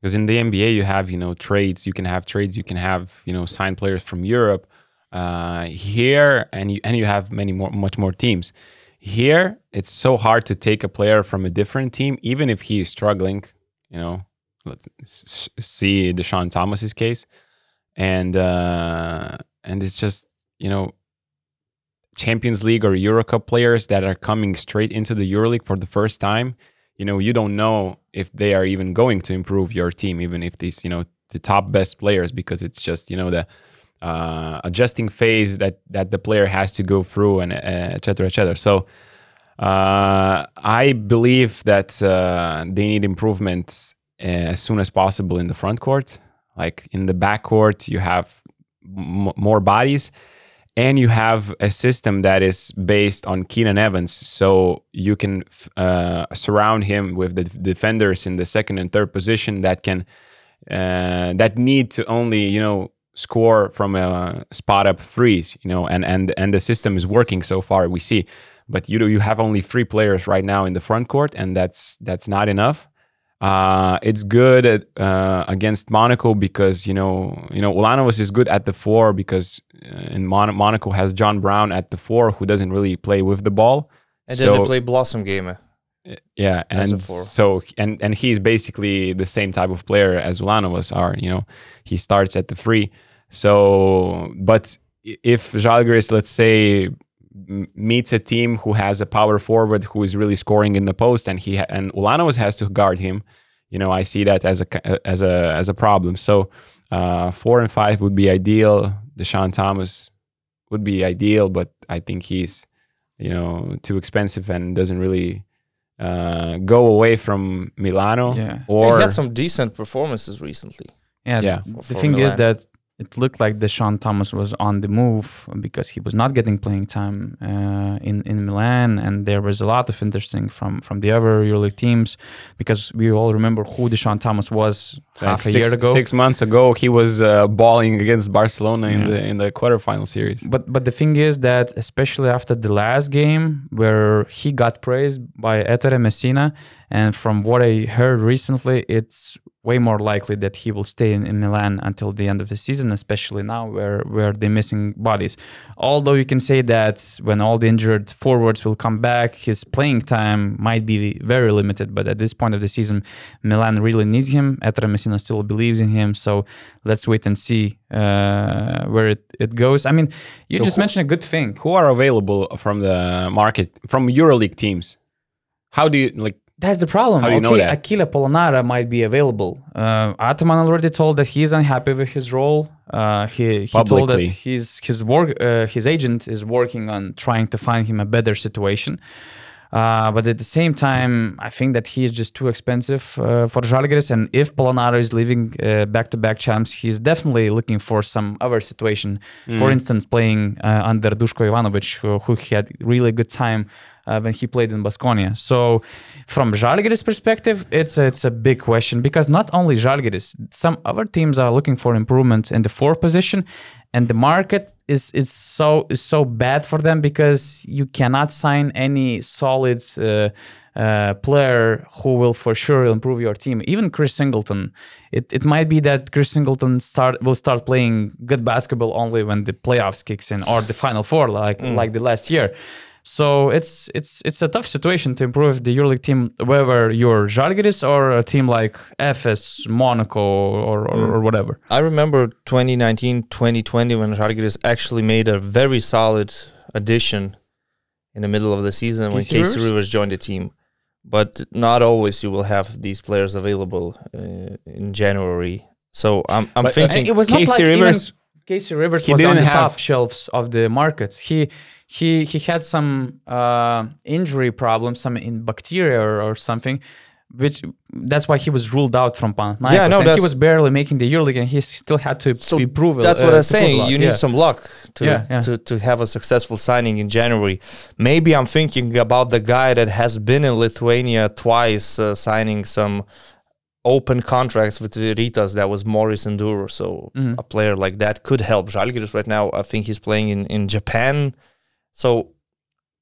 Because in the NBA, you have, you know, trades, you can have trades, you can have, you know, signed players from Europe. Uh, here, and you, and you have many more, much more teams. Here, it's so hard to take a player from a different team, even if he is struggling, you know, let's see Deshaun Thomas's case. And, uh, and it's just, you know, Champions League or Euro Cup players that are coming straight into the EuroLeague for the first time, you know, you don't know if they are even going to improve your team, even if these, you know, the top best players, because it's just, you know, the uh, adjusting phase that that the player has to go through and uh, et cetera, et cetera. So uh, I believe that uh, they need improvements uh, as soon as possible in the front court. Like in the backcourt, you have m- more bodies and you have a system that is based on Keenan Evans, so you can uh, surround him with the defenders in the second and third position that can uh, that need to only you know score from a spot up threes, you know, and and and the system is working so far. We see, but you know you have only three players right now in the front court, and that's that's not enough. Uh, it's good at, uh, against Monaco because you know you know Ulanovas is good at the four because uh, in Mon- Monaco has John Brown at the four who doesn't really play with the ball. And so, then they play Blossomgame. Yeah, and so and and he's basically the same type of player as Ulanovas are. You know, he starts at the three. So, but if Žalgiris, let's say, meets a team who has a power forward who is really scoring in the post, and he and Ulanovas has to guard him, you know, I see that as a as a as a problem. So uh, four and five would be ideal. Deshaun Thomas would be ideal, but I think he's you know too expensive and doesn't really uh, go away from Milano. Yeah. Or he had some decent performances recently. Yeah. yeah. The, the thing Milan. is that it looked like Deshaun Thomas was on the move because he was not getting playing time uh, in in Milan, and there was a lot of interesting from from the other EuroLeague teams because we all remember who Deshaun Thomas was like half a six, year ago. Six months ago, he was uh, balling against Barcelona yeah. in the in the quarterfinal series. But but the thing is that especially after the last game where he got praised by Ettore Messina, and from what I heard recently, it's way more likely that he will stay in, in, Milan until the end of the season, especially now where, where they're missing bodies. Although you can say that when all the injured forwards will come back, his playing time might be very limited. But at this point of the season, Milan really needs him. Ettore Messina still believes in him. So let's wait and see uh, where it, it goes. I mean, you so just who, mentioned a good thing. Who are available from the market, from EuroLeague teams? How do you like? That's the problem. How do you okay, know that? Achille Polonara might be available. Uh, Ataman already told that he's unhappy with his role. Uh, he he told that his his work uh, his agent is working on trying to find him a better situation. Uh, but at the same time, I think that he is just too expensive uh, for Žalgiris. And if Polonara is leaving uh, back-to-back champs, he's definitely looking for some other situation. Mm. For instance, playing uh, under Duško Ivanovic, who, who had really good time uh, when he played in Basconia. So, from Žalgiris perspective, it's a, it's a big question because not only Žalgiris, some other teams are looking for improvement in the fourth position, and the market is is so is so bad for them because you cannot sign any solid uh, uh, player who will for sure improve your team. Even Chris Singleton, it, it might be that Chris Singleton start will start playing good basketball only when the playoffs kicks in or the final four like mm. like the last year. So it's it's it's a tough situation to improve the EuroLeague team, whether you're Žalgiris or a team like Efes, Monaco, or, or, mm. or, whatever. I remember 2019, 2020 when Žalgiris actually made a very solid addition in the middle of the season when K.C. Rivers? Rivers joined the team. But not always you will have these players available uh, in January. So I'm I'm but, uh, thinking it was K.C. not like Rivers. K.C. Rivers was on the top shelves of the market. He he he had some uh, injury problems, some in bacteria or, or, something, which that's why he was ruled out from Panathinaikos. Yeah, no, he was barely making the EuroLeague, and he still had to so be proven. That's what uh, I'm saying. You need yeah. some luck to, yeah, yeah. to to have a successful signing in January. Maybe I'm thinking about the guy that has been in Lithuania twice, uh, signing some open contracts with Rytas that was Maurice Ndour. So mm-hmm. a player like that could help Žalgiris right now. I think he's playing in, in Japan so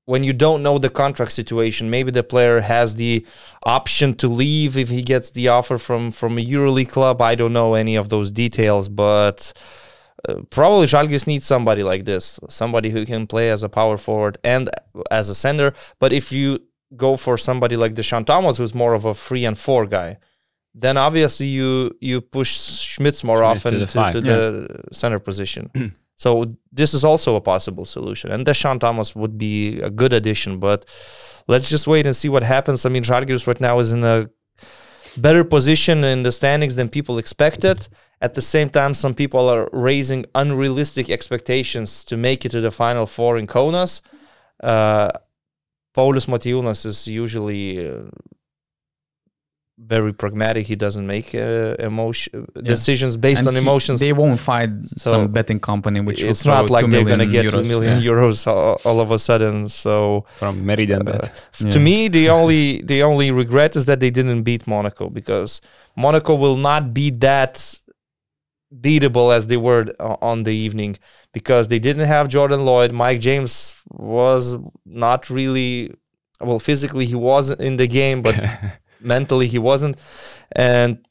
when you don't know the contract situation, maybe the player has the option to leave if he gets the offer from from a EuroLeague club. I don't know any of those details, but uh, probably Žalgiris needs somebody like this, somebody who can play as a power forward and as a center. But if you go for somebody like Deshaun Thomas, who's more of a three and four guy, then obviously you you push Šmits more Šmits often to the, to, to yeah. the center position. So this is also a possible solution. And Deshaun Thomas would be a good addition, but let's just wait and see what happens. I mean, Žalgiris right now is in a better position in the standings than people expected. At the same time, some people are raising unrealistic expectations to make it to the final four in Kaunas. Uh, Paulius Motiejūnas is usually uh, very pragmatic. He doesn't make uh, emotion yeah. decisions based and on he, emotions. They won't find so some betting company which it's not like they're gonna get two million yeah. euros all, all, of a sudden. So from Meridian uh, yeah. To me, the only the only regret is that they didn't beat Monaco because Monaco will not be that beatable as they were on the evening because they didn't have Jordan Loyd. Mike James was not really well physically he wasn't in the game, but mentally he wasn't. And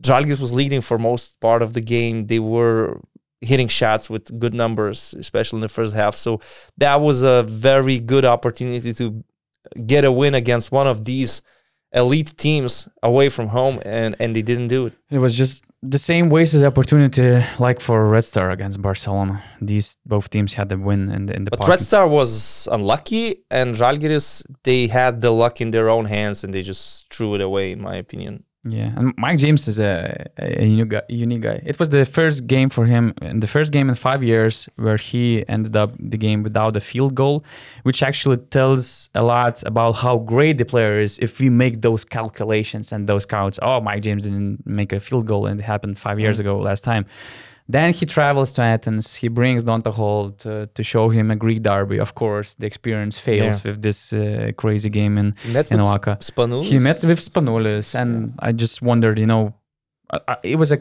Žalgiris was leading for most part of the game. They were hitting shots with good numbers, especially in the first half. So that was a very good opportunity to get a win against one of these elite teams away from home, and and they didn't do it. It was just the same wasted opportunity like for Red Star against Barcelona. These both teams had the win in the in the. But Red Star was unlucky, and Žalgiris they had the luck in their own hands, and they just threw it away, in my opinion. Yeah, and Mike James is a, a unique, guy, unique guy. It was the first game for him, and the first game in five years where he ended up the game without a field goal, which actually tells a lot about how great the player is if we make those calculations and those counts. Oh, Mike James didn't make a field goal, and it happened five years mm-hmm. ago last time. Then he travels to Athens. He brings Donta Hall to, to show him a Greek derby. Of course, the experience fails yeah. with this uh, crazy game in, met in. Spanoulis? He met with Spanoulis, and I just wondered, you know, I, it was a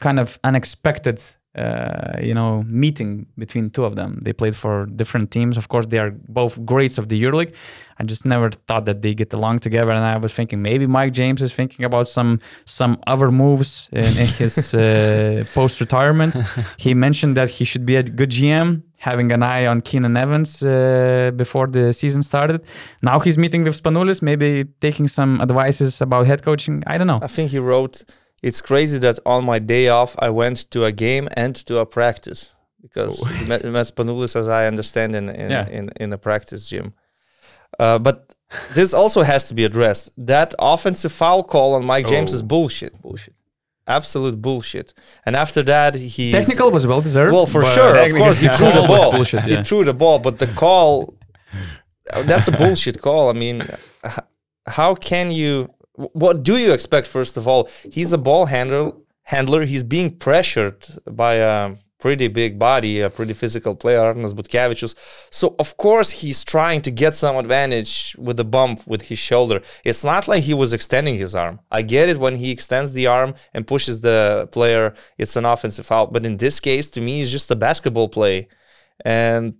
kind of unexpected uh, you know, meeting between two of them. They played for different teams. Of course, they are both greats of the EuroLeague. I just never thought that they get along together. And I was thinking maybe Mike James is thinking about some some other moves in, in his uh, post retirement. he mentioned that he should be a good GM, having an eye on Keenan Evans uh, before the season started. Now he's meeting with Spanoulis, maybe taking some advices about head coaching. I don't know. I think he wrote it's crazy that on my day off I went to a game and to a practice because oh. met, met Spanoulis, as I understand, in in, yeah. in, in a practice gym. Uh, but this also has to be addressed. That offensive foul call on Mike James oh. is bullshit. Bullshit. Absolute bullshit. And after that, he technical was well deserved. Well, for sure, of course, he threw the ball. Bullshit, yeah. He threw the ball, but the call. That's a bullshit call. I mean, how can you? What do you expect first of all? He's a ball handler handler. He's being pressured by a pretty big body a pretty physical player Arnas Butkevičius so of course he's trying to get some advantage with the bump with his shoulder. It's not like he was extending his arm. I get it when he extends the arm and pushes the player it's an offensive foul. But in this case to me it's just a basketball play. And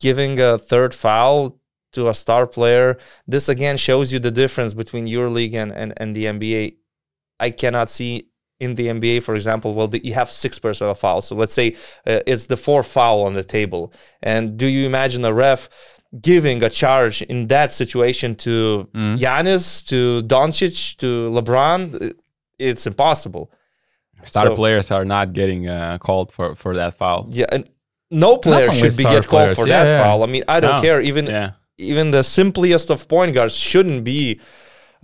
giving a third foul to a star player. This again shows you the difference between your league and, and, and the NBA. I cannot see in the NBA, for example, well, the, you have six personal fouls. So let's say uh, it's the fourth foul on the table. And do you imagine a ref giving a charge in that situation to mm. Giannis, to Doncic, to LeBron? It's impossible. Star so, players are not getting uh, called for, for that foul. Yeah, and no player should be get called players. for yeah, that yeah. foul. I mean, I don't no. care. Even yeah even the simplest of point guards shouldn't be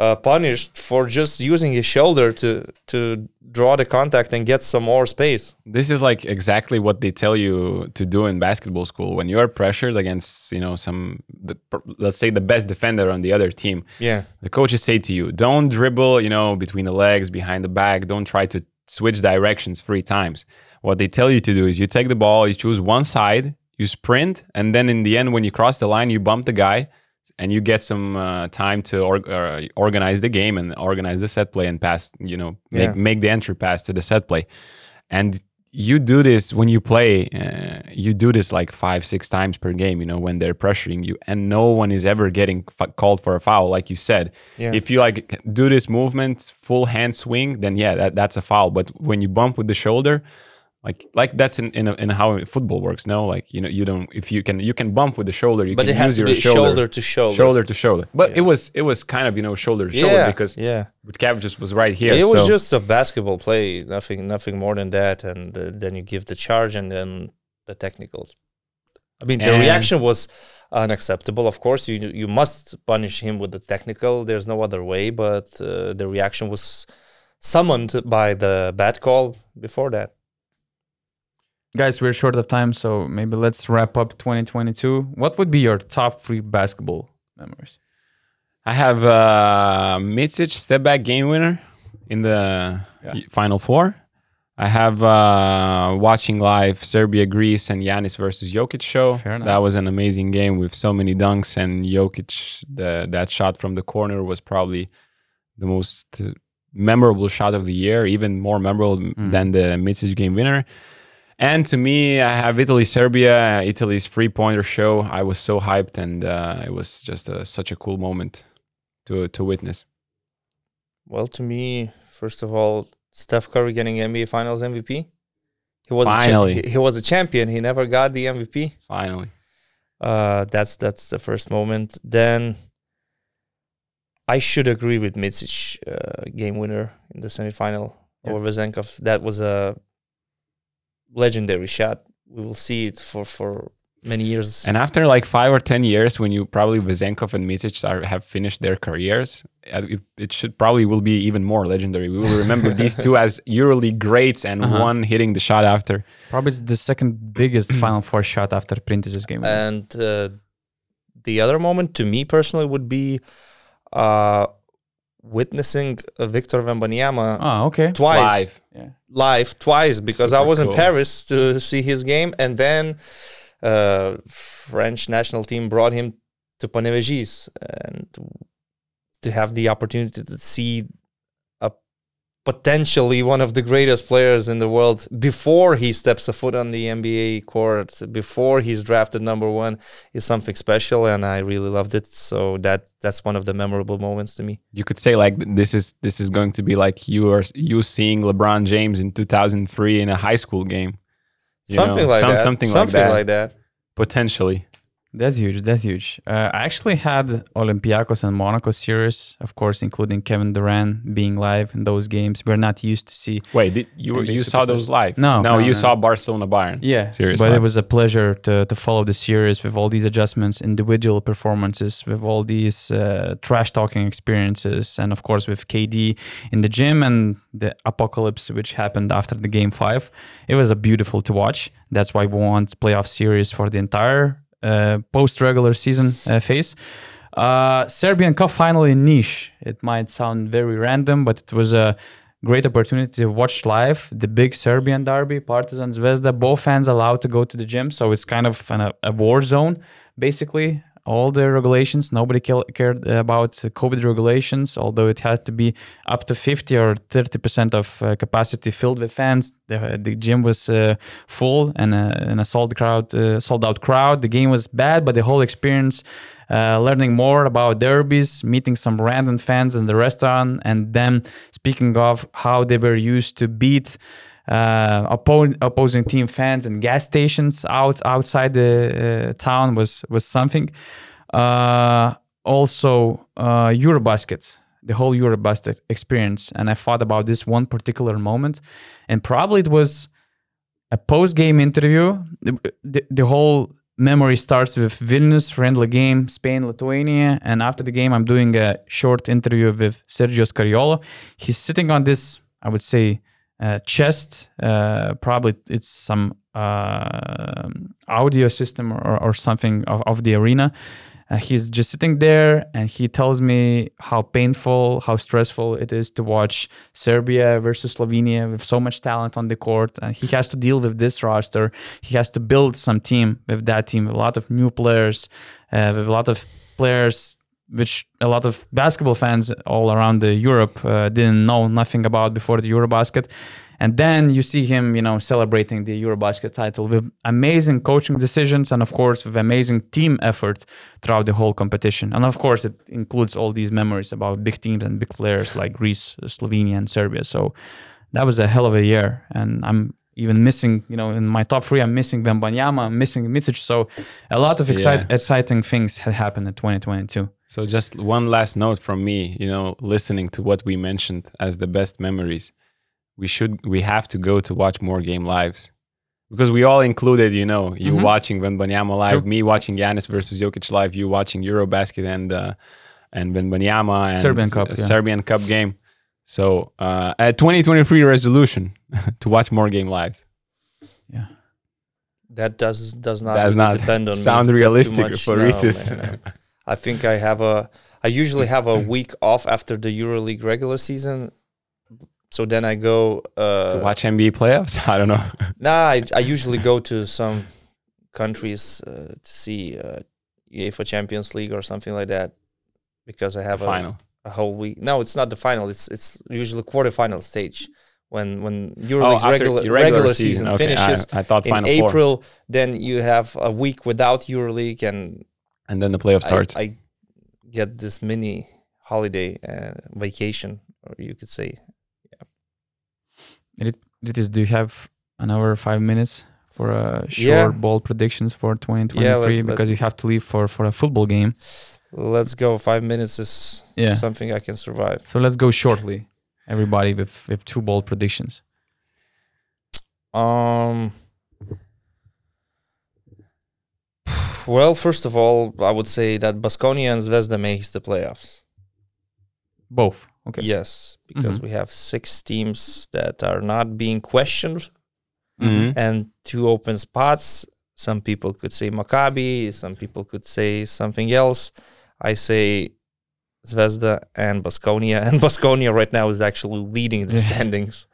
uh, punished for just using his shoulder to to draw the contact and get some more space. This is like exactly what they tell you to do in basketball school when you are pressured against you know some the, let's say the best defender on the other team. Yeah, the coaches say to you, don't dribble, you know, between the legs, behind the back. Don't try to switch directions three times. What they tell you to do is you take the ball, you choose one side, you sprint, and then in the end, when you cross the line, you bump the guy, and you get some uh, time to or, uh, organize the game and organize the set play and pass. You know, make yeah. make the entry pass to the set play, and you do this when you play. Uh, you do this like five, six times per game. You know, when they're pressuring you, and no one is ever getting f- called for a foul, like you said. Yeah. If you like do this movement, full hand swing, then yeah, that, that's a foul. But when you bump with the shoulder like like that's in in, a, in how football works no? Like you know you don't if you can you can bump with the shoulder you but can it has use to be shoulder, shoulder to shoulder. shoulder to shoulder. But yeah. it was it was kind of you know shoulder to shoulder yeah, because yeah. just was right here it was just a basketball play nothing nothing more than that and uh, then you give the charge and then the technicals i mean the and reaction was unacceptable. Of course you you must punish him with the technical. There's no other way but uh, the reaction was summoned by the bad call before that guys we're short of time so maybe let's wrap up 2022 what would be your top three basketball memories? I have uh Micic step back game winner in the yeah. final four. I have uh watching live serbia greece and Giannis versus jokic show. That was an amazing game with so many dunks and jokic the, that shot from the corner was probably the most memorable shot of the year even more memorable mm. than the Micic game winner and to me, I have Italy Serbia, Italy's three pointer show. I was so hyped, and uh, it was just a, such a cool moment to to witness. Well, to me, first of all, Steph Curry getting NBA Finals MVP. He was finally a cha- he, he, was a champion. He never got the MVP. Finally, uh, that's that's the first moment. Then I should agree with Micic, uh, game winner in the semifinal yeah. over Vezenkov. That was a legendary shot. We will see it for for many years. And after like five or ten years, when you probably Vezenkov and Micic are, have finished their careers, uh, it, it, should probably will be even more legendary. We will remember these two as EuroLeague greats, and uh-huh. one hitting the shot after. Probably it's the second biggest Final Four shot after Printezis game. And uh, the other moment, to me personally, would be uh, witnessing Victor Wembanyama. Oh, okay. Twice. Live. Yeah. Live twice because Super I was cool. in Paris to see his game, and then uh, French national team brought him to Panevėžys and to have the opportunity to see a potentially one of the greatest players in the world before he steps a foot on the NBA court, before he's drafted number one, is something special, and I really loved it. So that that's one of the memorable moments to me. You could say like this is this is going to be like you are you seeing LeBron James in 2003 in a high school game. Something know, like some, that. Something, something like that. Like that. Potentially. That's huge. That's huge. Uh, I actually had Olympiacos and Monaco series, of course, including Kevin Durant being live in those games. We're not used to see. Wait, did you you saw those live? No, no, no you no. saw Barcelona Bayern. Yeah, series. But live. it was a pleasure to to follow the series with all these adjustments, individual performances, with all these uh, trash talking experiences, and of course with KD in the gym and the apocalypse which happened after the game five. It was a beautiful to watch. That's why we want playoff series for the entire post regular season uh, phase. Uh, Serbian Cup final in Niš. It might sound very random, but it was a great opportunity to watch live the big Serbian derby, Partizan Zvezda. Both fans allowed to go to the gym, so it's kind of an, a war zone basically all the regulations. Nobody cared about COVID regulations, although it had to be up to 50 or 30% of uh, capacity filled with fans. The, the gym was uh, full and, uh, and a sold crowd, uh, sold out crowd. The game was bad, but the whole experience, uh, learning more about derbies, meeting some random fans in the restaurant, and then speaking of how they were used to beat uh, oppo- opposing team fans and gas stations out outside the uh, town was was something. Uh, also, uh, Eurobaskets, the whole Eurobasket experience, and I thought about this one particular moment, and probably it was a post game interview. The, the, the whole memory starts with Vilnius, friendly game, Spain, Lithuania. And after the game, I'm doing a short interview with Sergio Scariolo. He's sitting on this, I would say, uh, chest. Uh, probably it's some uh, audio system or, or something of, of the arena. Uh, he's just sitting there and he tells me how painful, how stressful it is to watch Serbia versus Slovenia with so much talent on the court. And he has to deal with this roster. He has to build some team with that team, a lot of new players, uh, with a lot of players which a lot of basketball fans all around the Europe uh, didn't know nothing about before the Eurobasket. And then you see him, you know, celebrating the Eurobasket title with amazing coaching decisions and, of course, with amazing team efforts throughout the whole competition. And of course, it includes all these memories about big teams and big players like Greece, Slovenia, and Serbia. So that was a hell of a year, and I'm even missing, you know, in my top three, I'm missing Wembanyama, I'm missing Micic. So a lot of excite- yeah. exciting things had happened in 2022. So just one last note from me, you know, listening to what we mentioned as the best memories, we should, we have to go to watch more game lives because we all included, you know, you mm-hmm. watching Wembanyama live, True. me watching Giannis versus Jokic live, you watching Eurobasket and, uh, and Wembanyama and Serbian Cup, yeah. Serbian Cup game. So uh, a 2023 resolution to watch more game lives. Yeah. That does does not, does not depend on sound realistic for no, Rytis. I think I have a I usually have a week off after the EuroLeague regular season. So then I go uh, to watch NBA playoffs. I don't know. nah, I, I usually go to some countries uh, to see uh, UEFA Champions League or something like that because I have a final a whole week. No, it's not the final. It's it's usually quarterfinal stage when when EuroLeague's oh, regular, regular, regular season, season okay. finishes. I, I, thought in April. Four. Then you have a week without EuroLeague, and and then the playoff starts. I, I get this mini holiday uh, vacation, or you could say. Yeah. It, it is. Do you have an another five minutes for a short yeah. ball predictions for 2023 yeah, let, because let, you have to leave for for a football game? let's go. Five minutes is yeah. something I can survive. So let's go shortly, everybody, with with two bold predictions. Um. Well, first of all, I would say that Baskonia and Zvezda makes the playoffs. Both. Okay. Yes, because mm-hmm. we have six teams that are not being questioned, mm-hmm. and two open spots. Some people could say Maccabi. Some people could say something else. I say Zvezda and Baskonia, and Baskonia right now is actually leading the standings.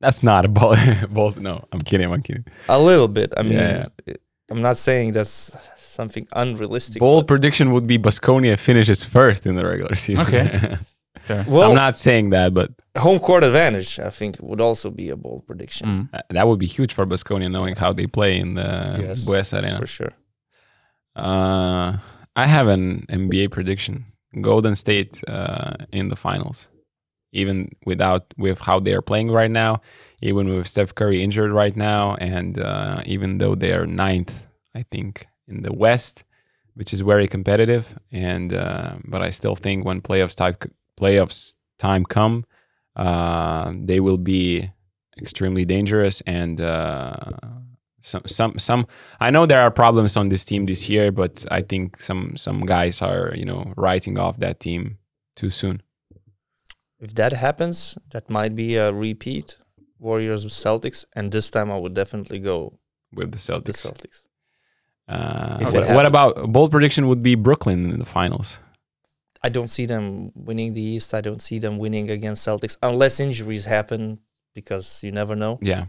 That's not a bold. No, I'm kidding. I'm kidding. A little bit. I mean, yeah. I'm not saying that's something unrealistic. Bold prediction would be Baskonia finishes first in the regular season. Okay. Well, I'm not saying that, but home court advantage, I think, would also be a bold prediction. Mm. Uh, that would be huge for Baskonia, knowing how they play in the yes, Buesa Arena. For sure. Uh, I have an NBA prediction: Golden State uh, in the finals, even without with how they are playing right now, even with Steph Curry injured right now, and uh, even though they are ninth, I think in the West, which is very competitive. And uh, but I still think when playoffs time playoffs time come, uh, they will be extremely dangerous and uh, some some some. I know there are problems on this team this year, but I think some some guys are you know writing off that team too soon. If that happens, that might be a repeat. Warriors Celtics, and this time I would definitely go with the Celtics. The Celtics. Uh, what, what, about bold prediction would be Brooklyn in the finals? I don't see them winning the East. I don't see them winning against Celtics unless injuries happen because you never know. Yeah.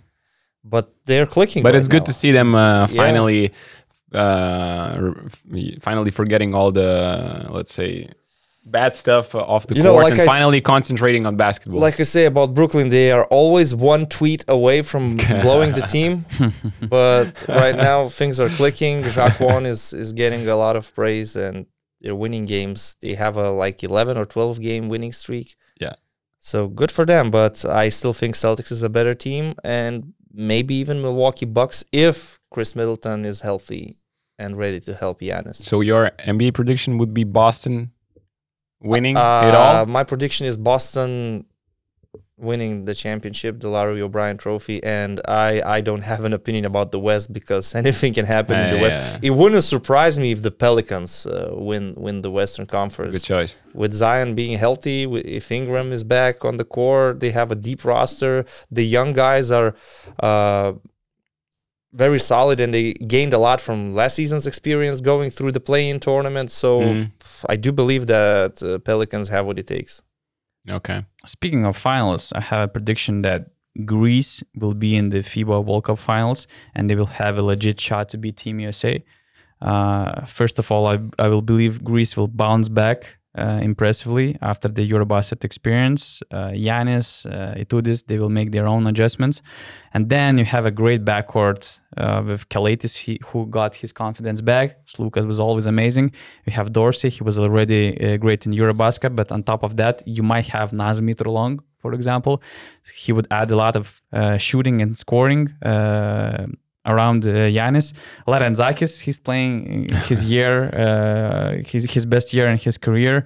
But they're clicking. But right it's good now. to see them uh, finally, yeah. uh, finally forgetting all the let's say bad stuff uh, off the you court know, like and I finally concentrating on basketball. Like I say about Brooklyn, they are always one tweet away from blowing the team. but right now things are clicking. Jacque Vaughn is is getting a lot of praise and they're winning games. They have a like 11 or 12 game winning streak. Yeah. So good for them, but I still think Celtics is a better team and maybe even Milwaukee Bucks if Khris Middleton is healthy and ready to help Giannis. So your NBA prediction would be Boston winning uh, it all? My prediction is Boston winning the championship, the Larry O'Brien Trophy, and I I don't have an opinion about the West because anything can happen uh, in the yeah. West. It wouldn't surprise me if the Pelicans uh, win win the Western Conference. Good choice. With Zion being healthy, if Ingram is back on the court, they have a deep roster. The young guys are. Uh, very solid and they gained a lot from last season's experience going through the play-in tournament. So mm. I do believe that uh, Pelicans have what it takes. Okay. Speaking of finals, I have a prediction that Greece will be in the FIBA World Cup finals and they will have a legit shot to beat Team USA. Uh, first of all, I, I will believe Greece will bounce back uh, impressively after the Eurobasket experience. Uh, Giannis, uh, Itoudis, they will make their own adjustments. And then you have a great backcourt uh, with Calathes, he, who got his confidence back. Sloukas was always amazing. You have Dorsey, he was already uh, great in Eurobasket, but on top of that, you might have Naz Mitrou-Long, for example. He would add a lot of uh, shooting and scoring uh, around uh, Giannis. Larentzakis, he's playing his year, uh, his his best year in his career.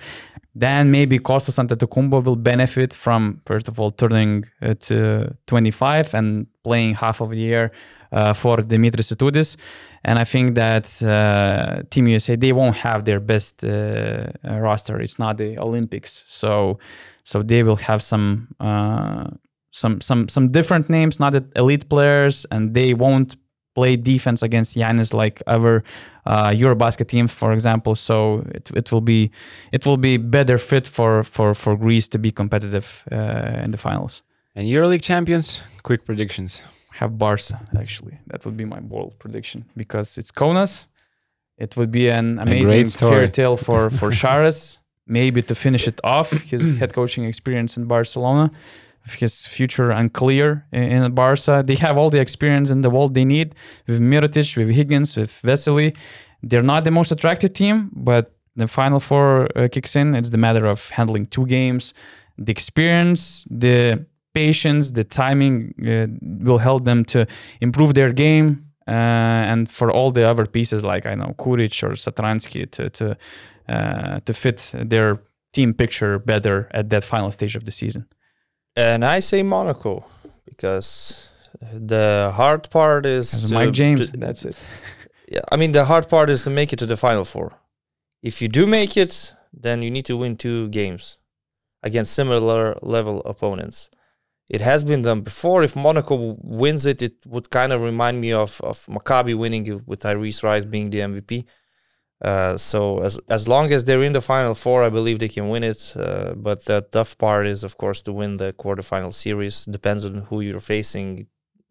Then maybe Kostas Antetokounmpo will benefit from first of all turning uh, to 25 and playing half of the year uh, for Dimitris Itoudis. And I think that uh, Team USA they won't have their best uh, roster. It's not the Olympics, so so they will have some uh, some some some different names, not elite players, and they won't play defense against Giannis like other uh, Eurobasket teams, for example. So it, it will be it will be better fit for for for Greece to be competitive uh, in the finals. And EuroLeague champions, quick predictions. Have Barca actually. That would be my bold prediction because it's Kaunas. It would be an amazing fairy tale for for Šaras, maybe to finish it off. His head coaching experience in Barcelona his future unclear in, Barca. They have all the experience in the world they need with Mirotic, with Higgins, with Vesely. They're not the most attractive team, but the Final Four uh, kicks in. It's the matter of handling two games. The experience, the patience, the timing uh, will help them to improve their game and for all the other pieces like I know Kuric or Satoransky to to uh, to fit their team picture better at that final stage of the season. And I say Monaco because the hard part is Mike James. To, that's it. Yeah, I mean the hard part is to make it to the final four. If you do make it, then you need to win two games against similar level opponents. It has been done before. If Monaco wins it, it would kind of remind me of, of Maccabi winning it with Tyrese Rice being the MVP. Uh, so as as long as they're in the final four, I believe they can win it. Uh, but the tough part is, of course, to win the quarterfinal series. Depends on who you're facing.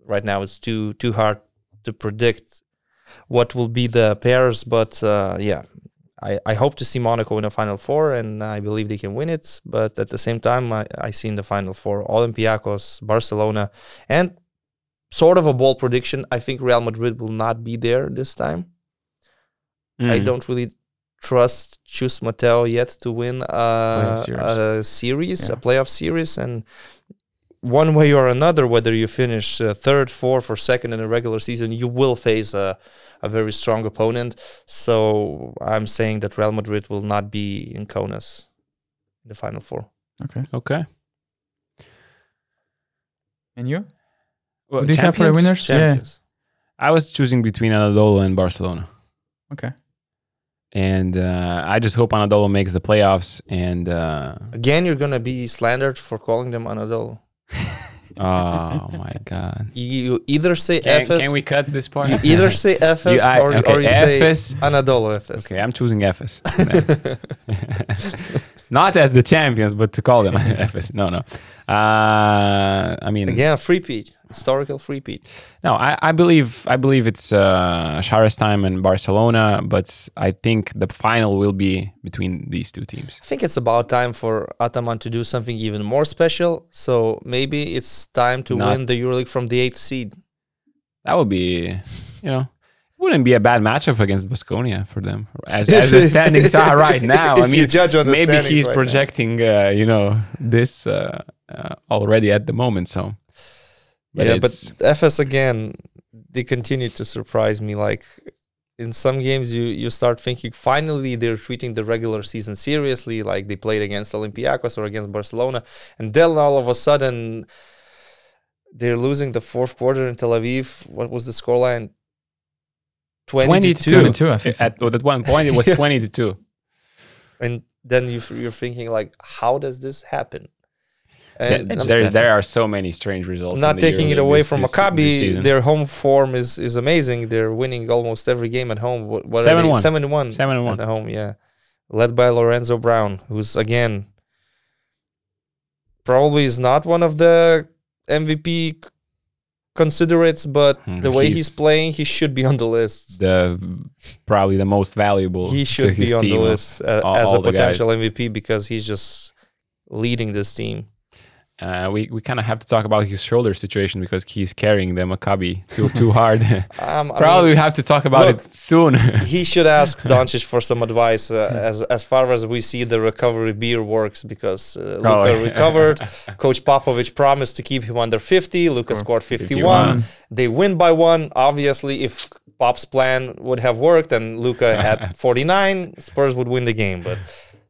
Right now, it's too too hard to predict what will be the pairs. But uh, yeah, I, I hope to see Monaco in the final four, and I believe they can win it. But at the same time, I, I see in the final four Olympiacos, Barcelona, and sort of a bold prediction. I think Real Madrid will not be there this time. Mm. I don't really trust Chus Mateo yet to win a, series. a series, yeah. a playoff series, and one way or another, whether you finish uh, third, fourth, or second in a regular season, you will face a, a very strong opponent. So I'm saying that Real Madrid will not be in Kaunas in the final four. Okay. Okay. And you? Well, do you have for winners? Champions. Yeah. I was choosing between Anadolu and Barcelona. Okay and uh, I just hope Anadolu makes the playoffs. And uh, again, you're gonna be slandered for calling them Anadolu. oh my god! You either say can, Efes. Can we cut this part? You either say Efes you, I, or, okay, or you Efes. say Anadolu Efes. Okay, I'm choosing Efes. Not as the champions, but to call them Efes. No, no. Uh, I mean, again, free pitch historical three-peat. No, I, I believe I believe it's uh, time and Barcelona, but I think the final will be between these two teams. I think it's about time for Ataman to do something even more special. So maybe it's time to Not, win the EuroLeague from the eighth seed. That would be, you know, wouldn't be a bad matchup against Basconia for them, as, as the standings are right now. I mean, maybe he's right projecting, uh, you know, this uh, uh, already at the moment. So but yeah, but Efes again, they continue to surprise me. Like in some games, you you start thinking finally they're treating the regular season seriously, like they played against Olympiacos or against Barcelona, and then all of a sudden they're losing the fourth quarter in Tel Aviv. What was the scoreline? 20, 22. 22 I think so. at, at one point it was 20 to 2 and then you, you're thinking like how does this happen and there, there are so many strange results. Not taking it away this, from Maccabi, their home form is, is amazing. They're winning almost every game at home. What, what seven one, seven one, seven one at home. Yeah, led by Lorenzo Brown, who's again probably is not one of the MVP considerates, but hmm. the way he's, he's, playing, he should be on the list. The probably the most valuable. He should be on the list uh, all, as a potential MVP because he's just leading this team. Uh, we we kind of have to talk about his shoulder situation because he's carrying the Maccabi too too hard. um, Probably mean, we have to talk about look, it soon. he should ask Doncic for some advice uh, as as far as we see the recovery beer works because uh, Luka oh, recovered. Coach Popovich promised to keep him under 50. Luka scored 51. 51. They win by one. Obviously, if Pop's plan would have worked and Luka had 49, Spurs would win the game, but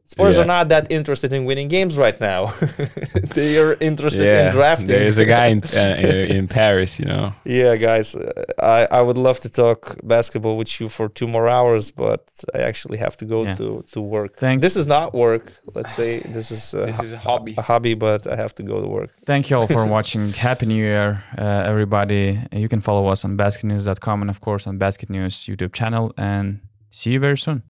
Spurs yeah. are not that interested in winning games right now. they are interested yeah, in drafting. There's a guy in, uh, in Paris, you know. Yeah, guys, uh, I, I would love to talk basketball with you for two more hours, but I actually have to go yeah. to, to work. Thank this is not work. Let's say this is a, this is a hobby. A hobby, but I have to go to work. Thank you all for watching. Happy New Year, uh, everybody. You can follow us on basketnews.com and of course on Basket News YouTube channel. And see you very soon.